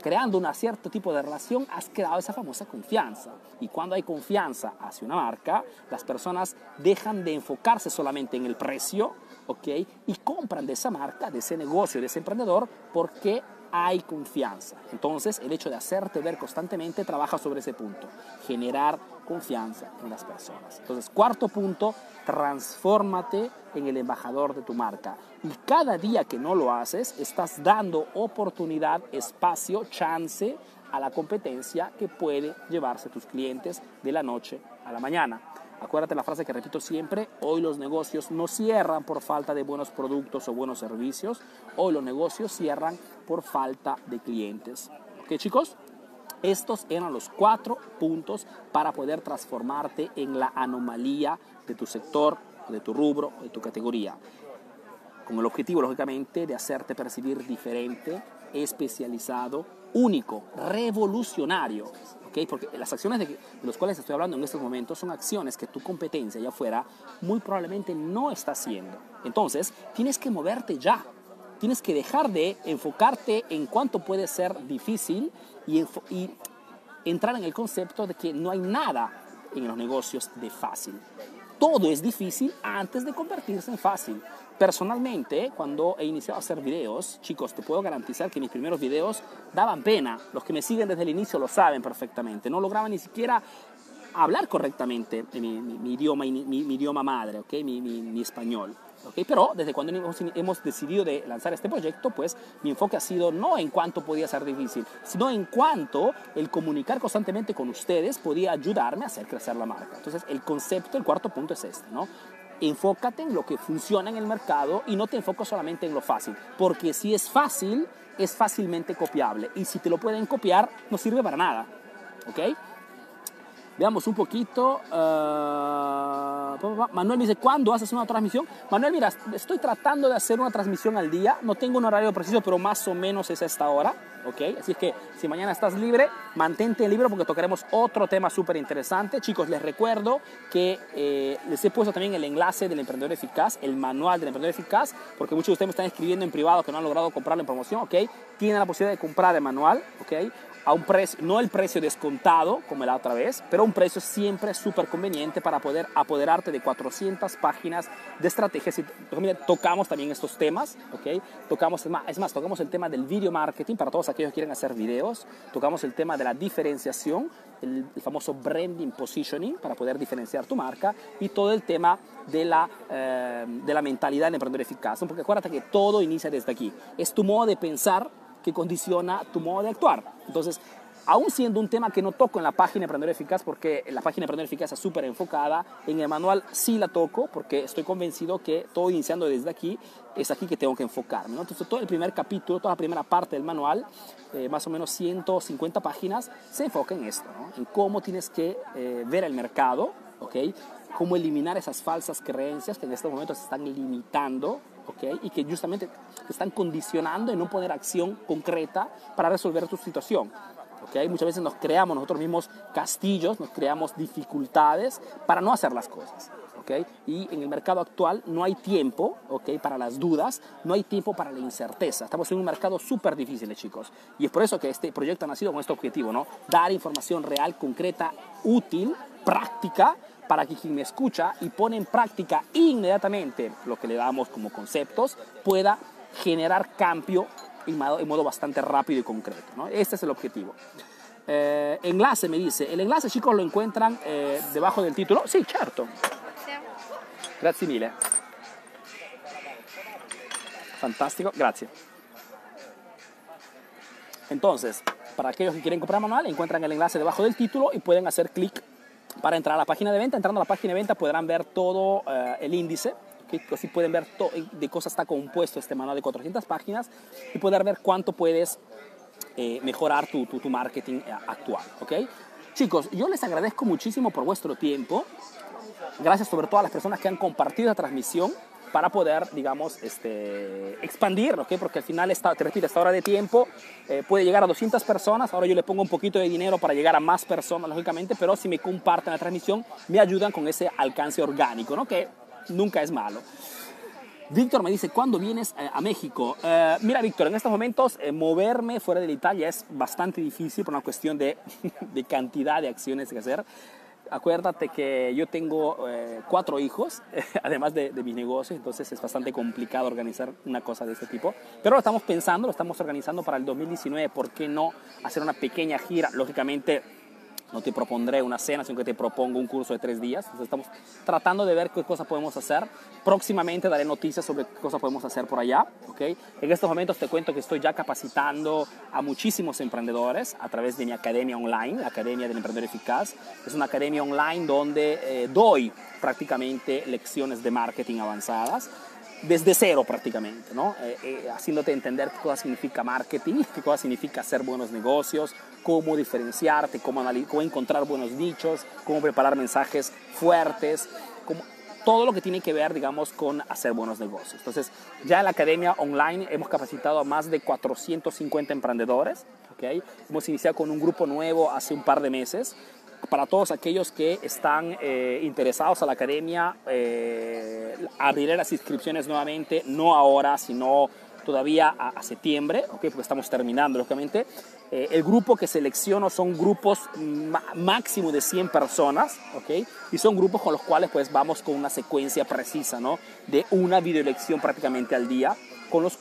Creando un cierto tipo de relación, has creado esa famosa confianza. Y cuando hay confianza hacia una marca, las personas dejan de enfocarse solamente en el precio, ¿ok? Y compran de esa marca, de ese negocio, de ese emprendedor, porque hay confianza. Entonces, el hecho de hacerte ver constantemente trabaja sobre ese punto, generar confianza en las personas. Entonces, cuarto punto, transfórmate en el embajador de tu marca. Y cada día que no lo haces, estás dando oportunidad, espacio, chance a la competencia que puede llevarse tus clientes de la noche a la mañana. Acuérdate la frase que repito siempre, hoy los negocios no cierran por falta de buenos productos o buenos servicios, hoy los negocios cierran por falta de clientes. ¿Ok chicos? Estos eran los cuatro puntos para poder transformarte en la anomalía de tu sector, de tu rubro, de tu categoría. Con el objetivo, lógicamente, de hacerte percibir diferente, especializado, único, revolucionario porque las acciones de, las cuales estoy hablando en estos momentos son acciones que tu competencia allá afuera muy probablemente no está haciendo. Entonces, tienes que moverte ya. Tienes que dejar de enfocarte en cuánto puede ser difícil y entrar en el concepto de que no hay nada en los negocios de fácil. Todo es difícil antes de convertirse en fácil. Personalmente, cuando he iniciado a hacer videos, chicos, te puedo garantizar que mis primeros videos daban pena. Los que me siguen desde el inicio lo saben perfectamente. No lograba ni siquiera hablar correctamente mi, idioma, mi, idioma madre, ¿okay? mi, español. ¿okay? Pero desde cuando hemos, decidido de lanzar este proyecto, pues mi enfoque ha sido no en cuanto podía ser difícil, sino en cuanto el comunicar constantemente con ustedes podía ayudarme a hacer crecer la marca. Entonces el concepto, el cuarto punto es este, ¿no? Enfócate en lo que funciona en el mercado y no te enfocas solamente en lo fácil, porque si es fácil, es fácilmente copiable y si te lo pueden copiar, no sirve para nada. Veamos un poquito. Uh, Manuel me dice, ¿cuándo haces una transmisión? Manuel, mira, estoy tratando de hacer una transmisión al día. No tengo un horario preciso, pero más o menos es esta hora. ¿ok? Así es que si mañana estás libre, mantente libre porque tocaremos otro tema súper interesante. Chicos, les recuerdo que eh, les he puesto también el enlace del emprendedor eficaz, el manual del emprendedor eficaz, porque muchos de ustedes me están escribiendo en privado que no han logrado comprarlo en promoción, ¿ok? Tienen la posibilidad de comprar el manual, ¿ok? A un precio, no el precio descontado como la otra vez, pero un precio siempre súper conveniente para poder apoderarte de 400 páginas de estrategias. Y tocamos también estos temas, ¿ok? Tocamos, es más, tocamos el tema del video marketing para todos aquellos que quieren hacer videos, tocamos el tema de la diferenciación, el, famoso branding positioning para poder diferenciar tu marca y todo el tema de la, eh, de la mentalidad del emprendedor eficaz, porque acuérdate que todo inicia desde aquí, es tu modo de pensar que condiciona tu modo de actuar. Entonces, aún siendo un tema que no toco en la página Emprendedor Eficaz, porque la página Emprendedor Eficaz es súper enfocada, en el manual sí la toco, porque estoy convencido que todo iniciando desde aquí, es aquí que tengo que enfocarme. Entonces, todo el primer capítulo, toda la primera parte del manual, eh, más o menos 150 páginas, se enfoca en esto, en cómo tienes que eh, ver el mercado, ¿ok? Cómo eliminar esas falsas creencias que en estos momentos se están limitando y que justamente te están condicionando en no poner acción concreta para resolver tu situación. ¿okay? Muchas veces nos creamos nosotros mismos castillos, nos creamos dificultades para no hacer las cosas. ¿okay? Y en el mercado actual no hay tiempo ¿okay? para las dudas, no hay tiempo para la incerteza. Estamos en un mercado súper difícil, chicos. Y es por eso que este proyecto ha nacido con este objetivo, ¿no? Dar información real, concreta, útil, práctica para que quien me escucha y pone en práctica inmediatamente lo que le damos como conceptos pueda generar cambio en modo, bastante rápido y concreto. ¿no? Este es el objetivo. Eh, enlace me dice, el enlace chicos lo encuentran eh, debajo del título. Sí, certo. Grazie mille. Fantástico, gracias. Entonces, para aquellos que quieren comprar manual, encuentran el enlace debajo del título y pueden hacer clic para entrar a la página de venta. Entrando a la página de venta podrán ver todo eh, el índice, que así pueden ver de cosas está compuesto este manual de 400 páginas y poder ver cuánto puedes eh, mejorar tu, tu, marketing eh, actual. ¿ok? Chicos, yo les agradezco muchísimo por vuestro tiempo. Gracias sobre todo a las personas que han compartido la transmisión para poder, digamos, este, expandir, ¿ok? Porque al final, esta, te repito, esta hora de tiempo eh, puede llegar a 200 personas. Ahora yo le pongo un poquito de dinero para llegar a más personas, lógicamente, pero si me comparten la transmisión, me ayudan con ese alcance orgánico, ¿no? Que nunca es malo. Víctor me dice, ¿cuándo vienes eh, a México? Eh, mira, Víctor, en estos momentos moverme fuera de Italia es bastante difícil por una cuestión de, <laughs> de cantidad de acciones que hacer acuérdate que yo tengo eh, cuatro hijos, <laughs> además de, de mis negocios, entonces es bastante complicado organizar una cosa de este tipo. Pero lo estamos pensando, lo estamos organizando para el 2019, ¿por qué no hacer una pequeña gira? Lógicamente no te propondré una cena, sino que te propongo un curso de tres días. Entonces estamos tratando de ver qué cosas podemos hacer. Próximamente daré noticias sobre qué cosas podemos hacer por allá. ¿okay? En estos momentos te cuento que estoy ya capacitando a muchísimos emprendedores a través de mi academia online, la Academia del Emprendedor Eficaz. Es una academia online donde eh, doy prácticamente lecciones de marketing avanzadas desde cero prácticamente, ¿no? Eh, eh, haciéndote entender qué cosa significa marketing, <laughs> qué cosa significa hacer buenos negocios, cómo diferenciarte, cómo, cómo encontrar buenos nichos, cómo preparar mensajes fuertes, como todo lo que tiene que ver, digamos, con hacer buenos negocios. Entonces, ya en la academia online hemos capacitado a más de 450 emprendedores, ¿ok? Hemos iniciado con un grupo nuevo hace un par de meses para todos aquellos que están eh, interesados a la academia, eh, abriré las inscripciones nuevamente, no ahora, sino todavía a, septiembre, ¿okay? porque estamos terminando, lógicamente. Eh, el grupo que selecciono son grupos máximo de 100 personas, ¿okay? y son grupos con los cuales pues vamos con una secuencia precisa, ¿no? de una videolección prácticamente al día, con los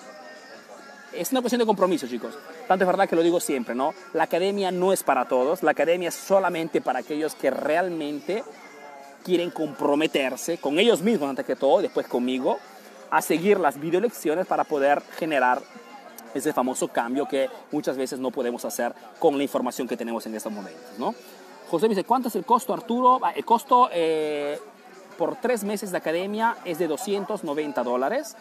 es una cuestión de compromiso, chicos. Tanto es verdad que lo digo siempre, ¿no? La academia no es para todos, la academia es solamente para aquellos que realmente quieren comprometerse con ellos mismos antes que todo, después conmigo, a seguir las videolecciones para poder generar ese famoso cambio que muchas veces no podemos hacer con la información que tenemos en estos momentos, ¿no? José me dice, ¿cuánto es el costo, Arturo? Ah, el costo eh, por tres meses de academia es de 290 dólares.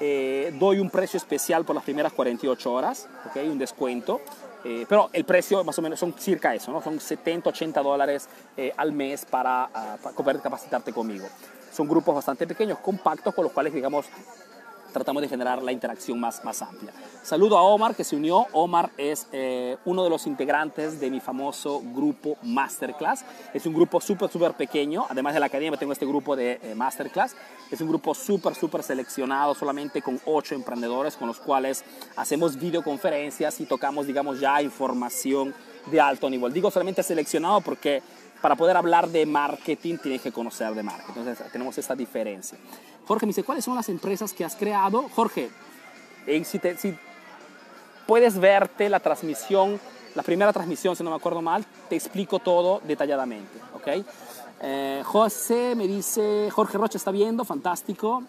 Eh, doy un precio especial por las primeras 48 horas, ¿ok? Un descuento. Eh, pero el precio más o menos son circa eso, ¿no? Son 70, 80 dólares al mes para, uh, para poder capacitarte conmigo. Son grupos bastante pequeños, compactos, con los cuales, digamos, tratamos de generar la interacción más, más amplia. Saludo a Omar que se unió. Omar es eh, uno de los integrantes de mi famoso grupo Masterclass. Es un grupo súper, súper pequeño. Además de la academia tengo este grupo de eh, Masterclass. Es un grupo súper, súper seleccionado, solamente con ocho emprendedores con los cuales hacemos videoconferencias y tocamos, digamos, ya información de alto nivel. Digo solamente seleccionado porque para poder hablar de marketing tienes que conocer de marketing. Entonces tenemos esta diferencia. Jorge me dice, ¿cuáles son las empresas que has creado? Jorge, si, si puedes verte la transmisión, la primera transmisión, si no me acuerdo mal, te explico todo detalladamente, ¿ok? Eh, José me dice, Jorge Rocha está viendo, fantástico.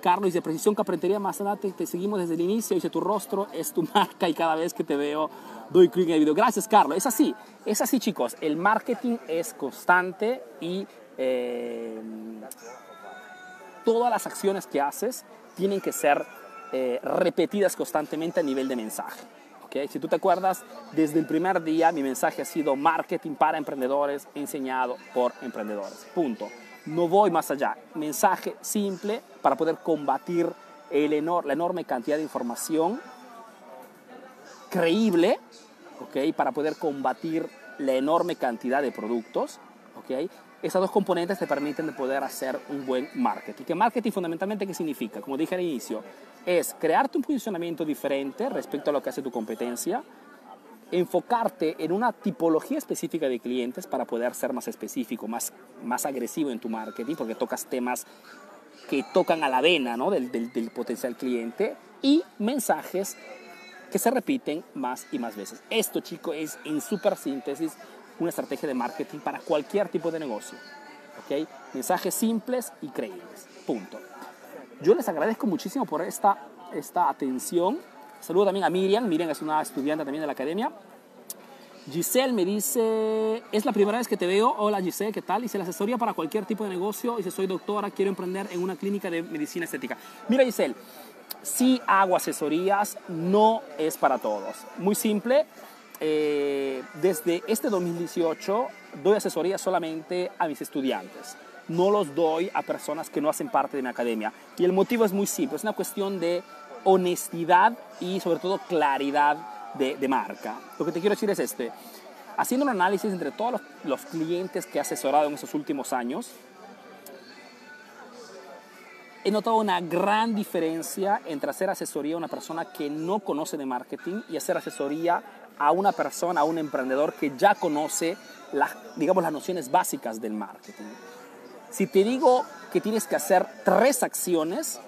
Carlos dice, Precisión Carpintería Maserati, te seguimos desde el inicio, dice, tu rostro es tu <laughs> marca y cada vez que te veo doy clic en el video. Gracias, Carlos. Es así, es así, chicos. El marketing es constante y eh, todas las acciones que haces tienen que ser eh, repetidas constantemente a nivel de mensaje. ¿okay? Si tú te acuerdas, desde el primer día mi mensaje ha sido marketing para emprendedores enseñado por emprendedores. Punto. No voy más allá. Mensaje simple para poder combatir el la enorme cantidad de información creíble, ¿okay? para poder combatir la enorme cantidad de productos. ¿okay? Esas dos componentes te permiten de poder hacer un buen marketing. ¿Qué marketing fundamentalmente qué significa? Como dije al inicio, es crearte un posicionamiento diferente respecto a lo que hace tu competencia, enfocarte en una tipología específica de clientes para poder ser más específico, más, más agresivo en tu marketing, porque tocas temas que tocan a la vena ¿no? del, del, potencial cliente y mensajes que se repiten más y más veces. Esto, chico, es en super síntesis una estrategia de marketing para cualquier tipo de negocio. ¿ok? Mensajes simples y creíbles. Punto. Yo les agradezco muchísimo por esta, esta atención. Saludo también a Miriam. Miriam es una estudiante también de la academia. Giselle me dice, es la primera vez que te veo. Hola Giselle, ¿qué tal? Dice, la asesoría para cualquier tipo de negocio. Dice, soy doctora, quiero emprender en una clínica de medicina estética. Mira Giselle, si hago asesorías, no es para todos. Muy simple, eh, desde este 2018 doy asesoría solamente a mis estudiantes. No los doy a personas que no hacen parte de mi academia. Y el motivo es muy simple, es una cuestión de honestidad y sobre todo claridad de, marca. Lo que te quiero decir es este. Haciendo un análisis entre todos los, los clientes que he asesorado en estos últimos años, he notado una gran diferencia entre hacer asesoría a una persona que no conoce de marketing y hacer asesoría a una persona, a un emprendedor que ya conoce las, digamos, las nociones básicas del marketing. Si te digo que tienes que hacer tres acciones,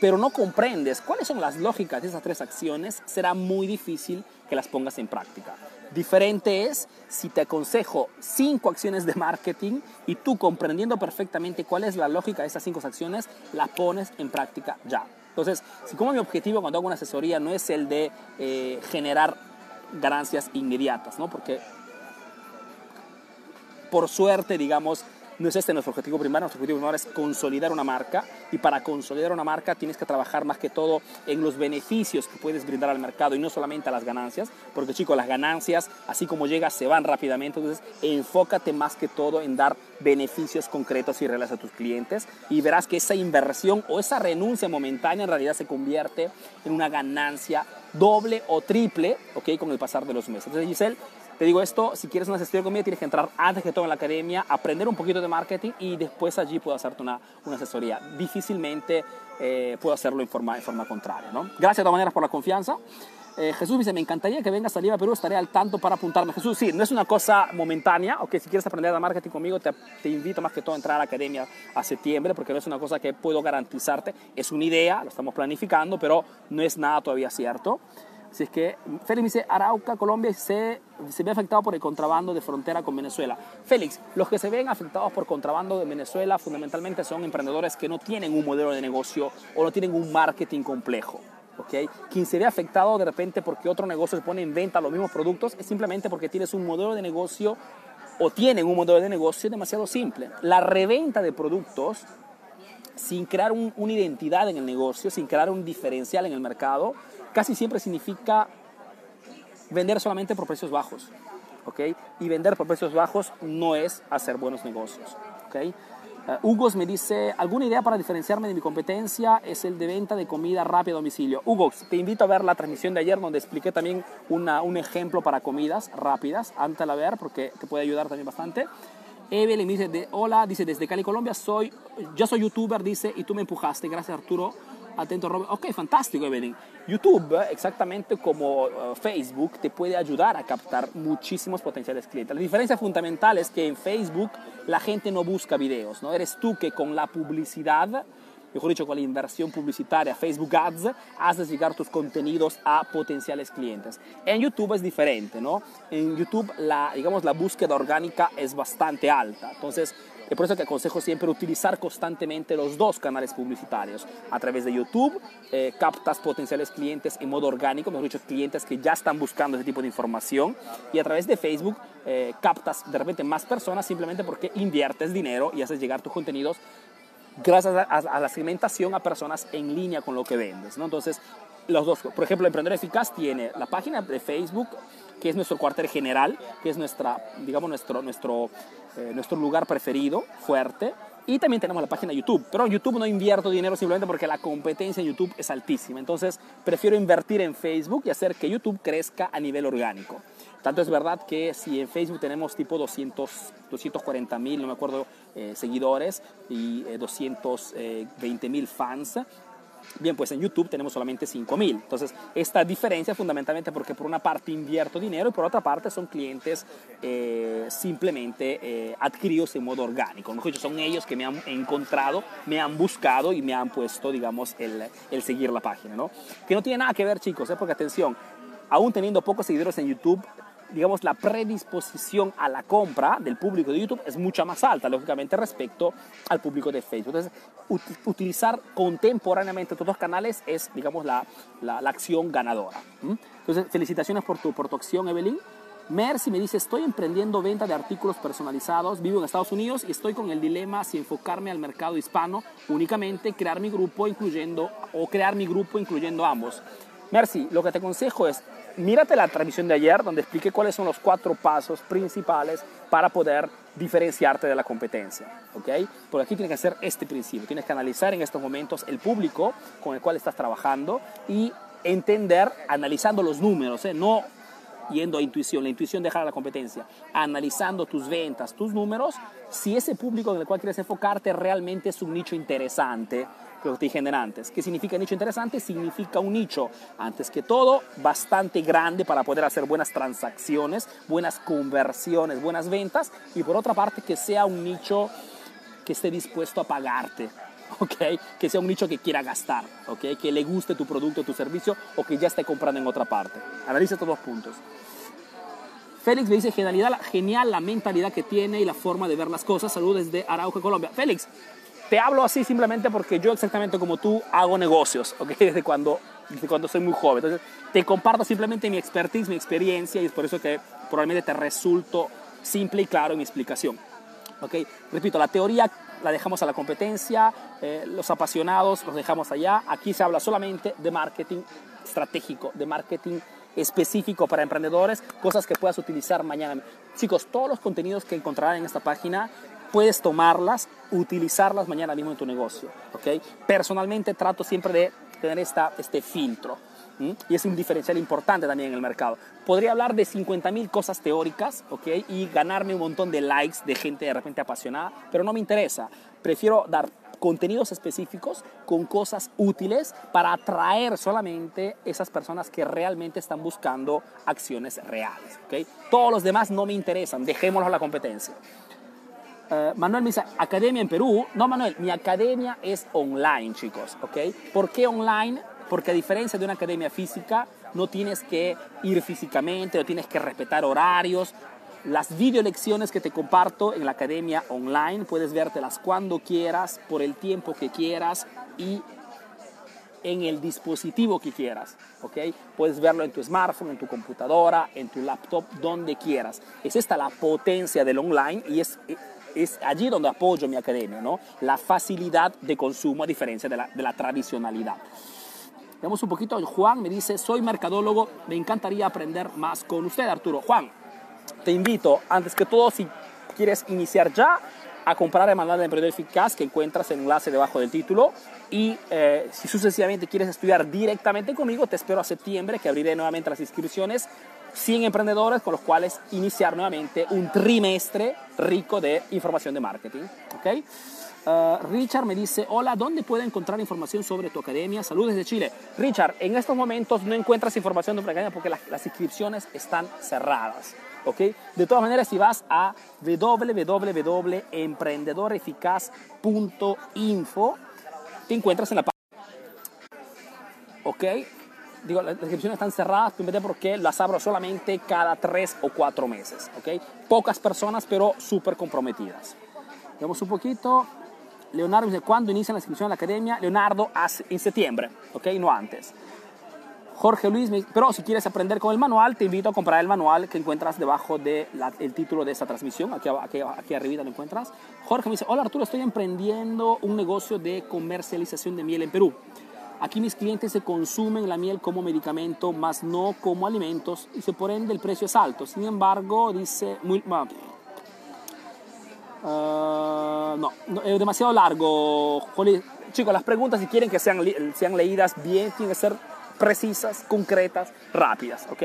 pero no comprendes cuáles son las lógicas de esas tres acciones, será muy difícil que las pongas en práctica. Diferente es si te aconsejo cinco acciones de marketing y tú comprendiendo perfectamente cuál es la lógica de esas cinco acciones, las pones en práctica ya. Entonces, si como mi objetivo cuando hago una asesoría no es el de eh, generar ganancias inmediatas, ¿no? Porque por suerte, digamos, no es este nuestro objetivo primario, nuestro objetivo primario es consolidar una marca y para consolidar una marca tienes que trabajar más que todo en los beneficios que puedes brindar al mercado y no solamente a las ganancias, porque chicos, las ganancias, así como llegas, se van rápidamente, entonces enfócate más que todo en dar beneficios concretos y reales a tus clientes y verás que esa inversión o esa renuncia momentánea en realidad se convierte en una ganancia doble o triple, ¿ok? Con el pasar de los meses. Entonces, Giselle, te digo esto, si quieres una asesoría conmigo tienes que entrar antes que todo en la academia, aprender un poquito de marketing y después allí puedo hacerte una, una asesoría. Difícilmente eh, puedo hacerlo en forma, en forma contraria. ¿no? Gracias de todas maneras por la confianza. Eh, Jesús dice, me encantaría que vengas a Lima, Perú, estaré al tanto para apuntarme. Jesús, sí, no es una cosa momentánea, ok, si quieres aprender de marketing conmigo, te, te, invito más que todo a entrar a la academia a septiembre, porque no es una cosa que puedo garantizarte, es una idea, lo estamos planificando, pero no es nada todavía cierto. Así es que Félix dice, Arauca, Colombia se, se ve afectado por el contrabando de frontera con Venezuela. Félix, los que se ven afectados por contrabando de Venezuela fundamentalmente son emprendedores que no tienen un modelo de negocio o no tienen un marketing complejo. ¿okay? Quien se ve afectado de repente porque otro negocio se pone en venta los mismos productos es simplemente porque tienes un modelo de negocio o tienen un modelo de negocio demasiado simple. La reventa de productos sin crear un, una identidad en el negocio, sin crear un diferencial en el mercado, casi siempre significa vender solamente por precios bajos. ¿ok? Y vender por precios bajos no es hacer buenos negocios. ¿ok? Uh, Hugo me dice, ¿alguna idea para diferenciarme de mi competencia? Es el de venta de comida rápida a domicilio. Hugo, te invito a ver la transmisión de ayer donde expliqué también una, un ejemplo para comidas rápidas. Antes de la ver porque te puede ayudar también bastante. Evelyn me dice, de, hola, dice, desde Cali, Colombia, soy, yo soy youtuber, dice, y tú me empujaste. Gracias, Arturo. Atento, Robert. Ok, fantástico, Evelyn. YouTube, exactamente como uh, Facebook, te puede ayudar a captar muchísimos potenciales clientes. La diferencia fundamental es que en Facebook la gente no busca videos, ¿no? Eres tú que con la publicidad mejor dicho, con la inversión publicitaria, Facebook Ads, haces llegar tus contenidos a potenciales clientes. En YouTube es diferente, ¿no? En YouTube, la, digamos, la búsqueda orgánica es bastante alta. Entonces, es por eso que aconsejo siempre utilizar constantemente los dos canales publicitarios. A través de YouTube eh, captas potenciales clientes en modo orgánico, mejor dicho, clientes que ya están buscando ese tipo de información. Y a través de Facebook eh, captas de repente más personas simplemente porque inviertes dinero y haces llegar tus contenidos gracias a, la segmentación a personas en línea con lo que vendes. Entonces, los dos, por ejemplo, Emprendedor Eficaz tiene la página de Facebook, que es nuestro cuartel general, que es nuestra, digamos, nuestro, nuestro, eh, nuestro lugar preferido, fuerte. Y también tenemos la página de YouTube. Pero en YouTube no invierto dinero simplemente porque la competencia en YouTube es altísima. Entonces, prefiero invertir en Facebook y hacer que YouTube crezca a nivel orgánico. Tanto es verdad que si en Facebook tenemos tipo 200, 240 mil, no me acuerdo, eh, seguidores y eh, 220 mil fans, Bien, pues en YouTube tenemos solamente 5.000. Entonces, esta diferencia fundamentalmente porque por una parte invierto dinero y por otra parte son clientes eh, simplemente eh, adquiridos en modo orgánico. ¿no? Son ellos que me han encontrado, me han buscado y me han puesto, digamos, el, el seguir la página. ¿no? Que no tiene nada que ver, chicos, ¿eh? porque atención, aún teniendo pocos seguidores en YouTube, digamos, la predisposición a la compra del público de YouTube es mucha más alta, lógicamente, respecto al público de Facebook. Entonces, ut utilizar contemporáneamente todos los canales es, digamos, la, la, la acción ganadora. ¿Mm? Entonces, felicitaciones por tu, por tu acción, Evelyn. Mercy me dice, estoy emprendiendo venta de artículos personalizados, vivo en Estados Unidos y estoy con el dilema si enfocarme al mercado hispano únicamente, crear mi grupo incluyendo, o crear mi grupo incluyendo ambos. Mercy, lo que te aconsejo es, mírate la transmisión de ayer donde expliqué cuáles son los cuatro pasos principales para poder diferenciarte de la competencia, ¿ok? Porque aquí tienes que hacer este principio, tienes que analizar en estos momentos el público con el cual estás trabajando y entender, analizando los números, ¿eh? no yendo a intuición, la intuición deja la competencia, analizando tus ventas, tus números, si ese público en el cual quieres enfocarte realmente es un nicho interesante, que dije antes. ¿Qué significa nicho interesante? Significa un nicho, antes que todo, bastante grande para poder hacer buenas transacciones, buenas conversiones, buenas ventas, y por otra parte que sea un nicho que esté dispuesto a pagarte, <laughs> ¿ok? Que sea un nicho que quiera gastar, ¿ok? Que le guste tu producto, tu servicio o que ya esté comprando en otra parte. Analiza estos dos puntos. Félix me dice, genialidad, genial la mentalidad que tiene y la forma de ver las cosas. Saludos desde Arauca, Colombia. Félix, te hablo así simplemente porque yo exactamente como tú hago negocios, ¿ok? <laughs> Desde cuando, desde cuando soy muy joven. Entonces, te comparto simplemente mi expertise, mi experiencia y es por eso que probablemente te resulto simple y claro en mi explicación. ¿Ok? Repito, la teoría la dejamos a la competencia, eh, los apasionados los dejamos allá. Aquí se habla solamente de marketing estratégico, de marketing específico para emprendedores, cosas que puedas utilizar mañana. Chicos, todos los contenidos que encontrarán en esta página puedes tomarlas, utilizarlas mañana mismo en tu negocio. ¿ok? Personalmente trato siempre de tener esta, este filtro. Y es un diferencial importante también en el mercado. Podría hablar de 50 mil cosas teóricas, ¿ok? Y ganarme un montón de likes de gente de repente apasionada, pero no me interesa. Prefiero dar contenidos específicos con cosas útiles para atraer solamente esas personas que realmente están buscando acciones reales. ¿okay? Todos los demás no me interesan, dejémoslo a la competencia. Uh, Manuel me dice, academia en Perú. No, Manuel, mi academia es online, chicos, ¿ok? ¿Por qué online? Porque a diferencia de una academia física, no tienes que ir físicamente, no tienes que respetar horarios. Las video lecciones que te comparto en la academia online, puedes vértelas cuando quieras, por el tiempo que quieras y en el dispositivo que quieras, ¿ok? Puedes verlo en tu smartphone, en tu computadora, en tu laptop, donde quieras. Es esta la potencia del online y es es allí donde apoyo mi academia, ¿no? La facilidad de consumo a diferencia de la, de la tradicionalidad. Veamos un poquito, Juan me dice, soy mercadólogo, me encantaría aprender más con usted, Arturo. Juan, te invito, antes que todo, si quieres iniciar ya, a comprar el manual de emprendedor eficaz que encuentras en el enlace debajo del título. Y eh, si sucesivamente quieres estudiar directamente conmigo, te espero a septiembre que abriré nuevamente las inscripciones 100 emprendedores con los cuales iniciar nuevamente un trimestre rico de información de marketing. ¿okay? Uh, Richard me dice, hola, ¿dónde puedo encontrar información sobre tu academia? Saludos desde Chile. Richard, en estos momentos no encuentras información de tu academia porque las inscripciones están cerradas. ¿Okay? De todas maneras, si vas a www.emprendedoreficaz.info, te encuentras en la página. ¿Ok? digo, las inscripciones están cerradas simplemente porque las abro solamente cada tres o cuatro meses, ¿ok? Pocas personas, pero súper comprometidas. Vemos un poquito. Leonardo dice, ¿cuándo inicia la inscripción en la academia? Leonardo, en septiembre, ¿ok? No antes. Jorge Luis, pero si quieres aprender con el manual, te invito a comprar el manual que encuentras debajo del de título de esta transmisión. Aquí, aquí, aquí arriba lo encuentras. Jorge me dice, hola Arturo, estoy emprendiendo un negocio de comercialización de miel en Perú. Aquí mis clientes se consumen la miel como medicamento, más no como alimentos, y se por ende el precio es alto. Sin embargo, dice, muy, uh, no, es demasiado largo. Chicos, las preguntas si quieren que sean, sean leídas bien, tienen que ser precisas, concretas, rápidas, ¿ok?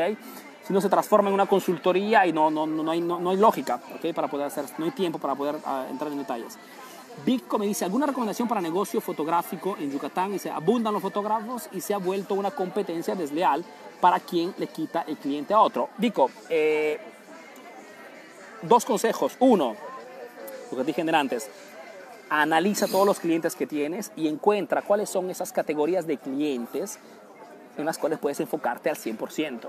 Si no se transforma en una consultoría y no, no, no, hay, no, hay lógica, ¿ok? Para poder hacer, no hay tiempo para poder uh, entrar en detalles. Bitco me dice, ¿alguna recomendación para negocio fotográfico en Yucatán? Dice, abundan los fotógrafos y se ha vuelto una competencia desleal para quien le quita el cliente a otro. Vico, eh, dos consejos. Uno, lo que dije antes, analiza todos los clientes que tienes y encuentra cuáles son esas categorías de clientes en las cuales puedes enfocarte al 100%.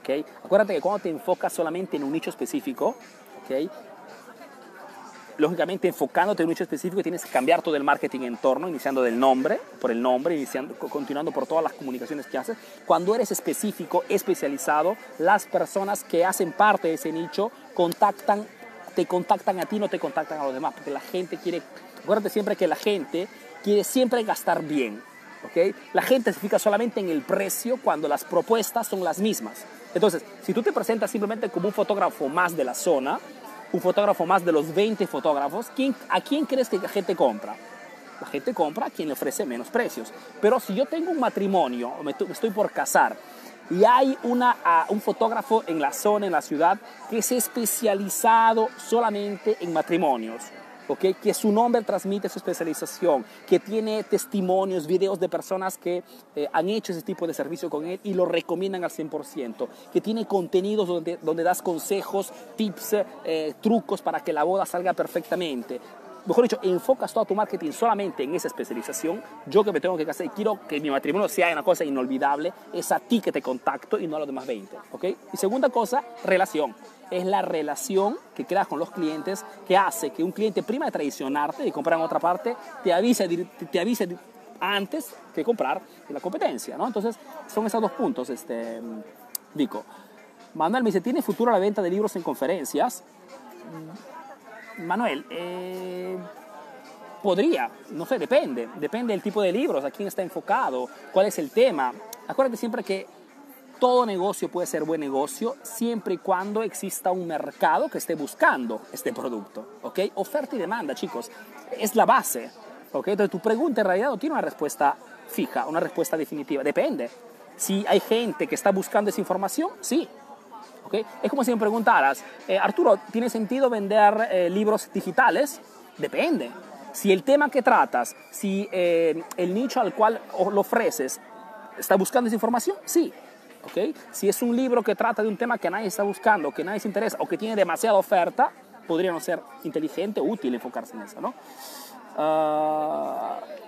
¿okay? Acuérdate que cuando te enfocas solamente en un nicho específico, ¿okay? lógicamente enfocándote en un nicho específico tienes que cambiar todo el marketing en torno, iniciando del nombre, por el nombre, iniciando, continuando por todas las comunicaciones que haces. Cuando eres específico, especializado, las personas que hacen parte de ese nicho contactan, te contactan a ti, no te contactan a los demás, porque la gente quiere, acuérdate siempre que la gente quiere siempre gastar bien. ¿Okay? La gente se fija solamente en el precio cuando las propuestas son las mismas. Entonces, si tú te presentas simplemente como un fotógrafo más de la zona, un fotógrafo más de los 20 fotógrafos, ¿quién, ¿a quién crees que la gente compra? La gente compra a quien le ofrece menos precios. Pero si yo tengo un matrimonio, me estoy por casar, y hay un fotógrafo en la zona, en la ciudad, que es especializado solamente en matrimonios, ¿okay? que su nombre transmite su especialización, que tiene testimonios, videos de personas que eh, han hecho ese tipo de servicio con él y lo recomiendan al 100%, que tiene contenidos donde, donde das consejos, tips, eh, trucos para que la boda salga perfectamente. Mejor dicho, enfocas todo tu marketing solamente en esa especialización. Yo que me tengo que casar y quiero que mi matrimonio sea una cosa inolvidable, es a ti que te contacto y no a los demás 20. ¿ok? Y segunda cosa, relación es la relación que creas con los clientes que hace que un cliente prima de traicionarte y comprar en otra parte te avise, te avise antes que comprar en la competencia, ¿no? Entonces, son esos dos puntos, este, Vico. Manuel me dice, ¿tiene futuro la venta de libros en conferencias? Manuel, eh, podría, no sé, depende, depende del tipo de libros, a quién está enfocado, cuál es el tema. Acuérdate siempre que todo negocio puede ser buen negocio siempre y cuando exista un mercado que esté buscando este producto. ¿ok? Oferta y demanda, chicos, es la base. ¿ok? Entonces tu pregunta en realidad no tiene una respuesta fija, una respuesta definitiva. Depende. Si hay gente que está buscando esa información, sí. Es como si me preguntaras, eh, Arturo, ¿tiene sentido vender eh, libros digitales? Depende. Si el tema que tratas, si eh, el nicho al cual lo ofreces está buscando esa información, sí. ¿okay? Si es un libro que trata de un tema que nadie está buscando, que nadie se interesa o que tiene demasiada oferta, podría no ser inteligente útil enfocarse en eso. ¿no? Uh,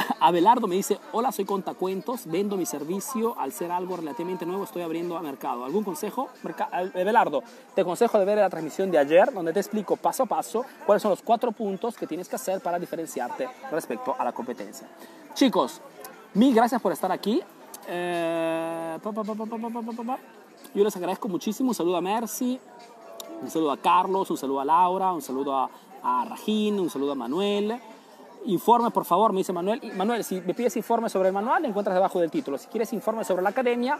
<laughs> Abelardo me dice, hola, soy Contacuentos, vendo mi servicio, al ser algo relativamente nuevo estoy abriendo a mercado. ¿Algún consejo? Abelardo, te aconsejo de ver la transmisión de ayer, donde te explico paso a paso cuáles son los cuatro puntos que tienes que hacer para diferenciarte respecto a la competencia. Chicos, mil gracias por estar aquí. Eh, yo les agradezco muchísimo. Un saludo a Mercy, un saludo a Carlos, un saludo a Laura, un saludo a, a Rajín, un saludo a Manuel. Informe, por favor, me dice Manuel. Manuel, si me pides informe sobre el manual, lo encuentras debajo del título. Si quieres informe sobre la academia,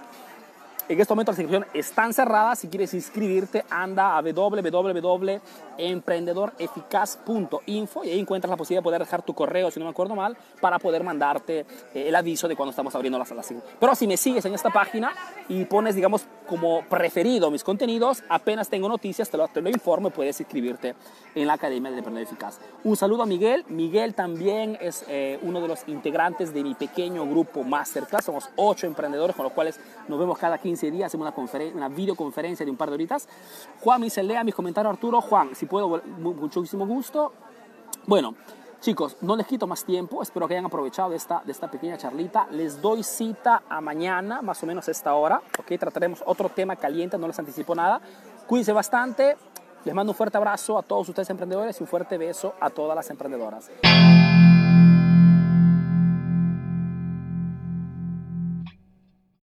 en este momento las inscripciones están cerradas. Si quieres inscribirte, anda a www.emprendedoreficaz.info y ahí encuentras la posibilidad de poder dejar tu correo, si no me acuerdo mal, para poder mandarte eh, el aviso de cuando estamos abriendo las salas. Pero si me sigues en esta página y pones, digamos, como preferido mis contenidos, apenas tengo noticias, te lo, te lo informo, puedes inscribirte en la Academia de Emprendedor Eficaz. Un saludo a Miguel. Miguel también es eh, uno de los integrantes de mi pequeño grupo Masterclass. Somos ocho emprendedores con los cuales nos vemos cada 15 días, hacemos una, una videoconferencia de un par de horitas. Juan me dice, lea mis comentarios, Arturo. Juan, si puedo, muchísimo gusto. Bueno, chicos, no les quito más tiempo. Espero que hayan aprovechado de esta, de esta pequeña charlita. Les doy cita a mañana, más o menos a esta hora. Ok, trataremos otro tema caliente, no les anticipo nada. Cuídense bastante. Les mando un fuerte abrazo a todos ustedes emprendedores y un fuerte beso a todas las emprendedoras.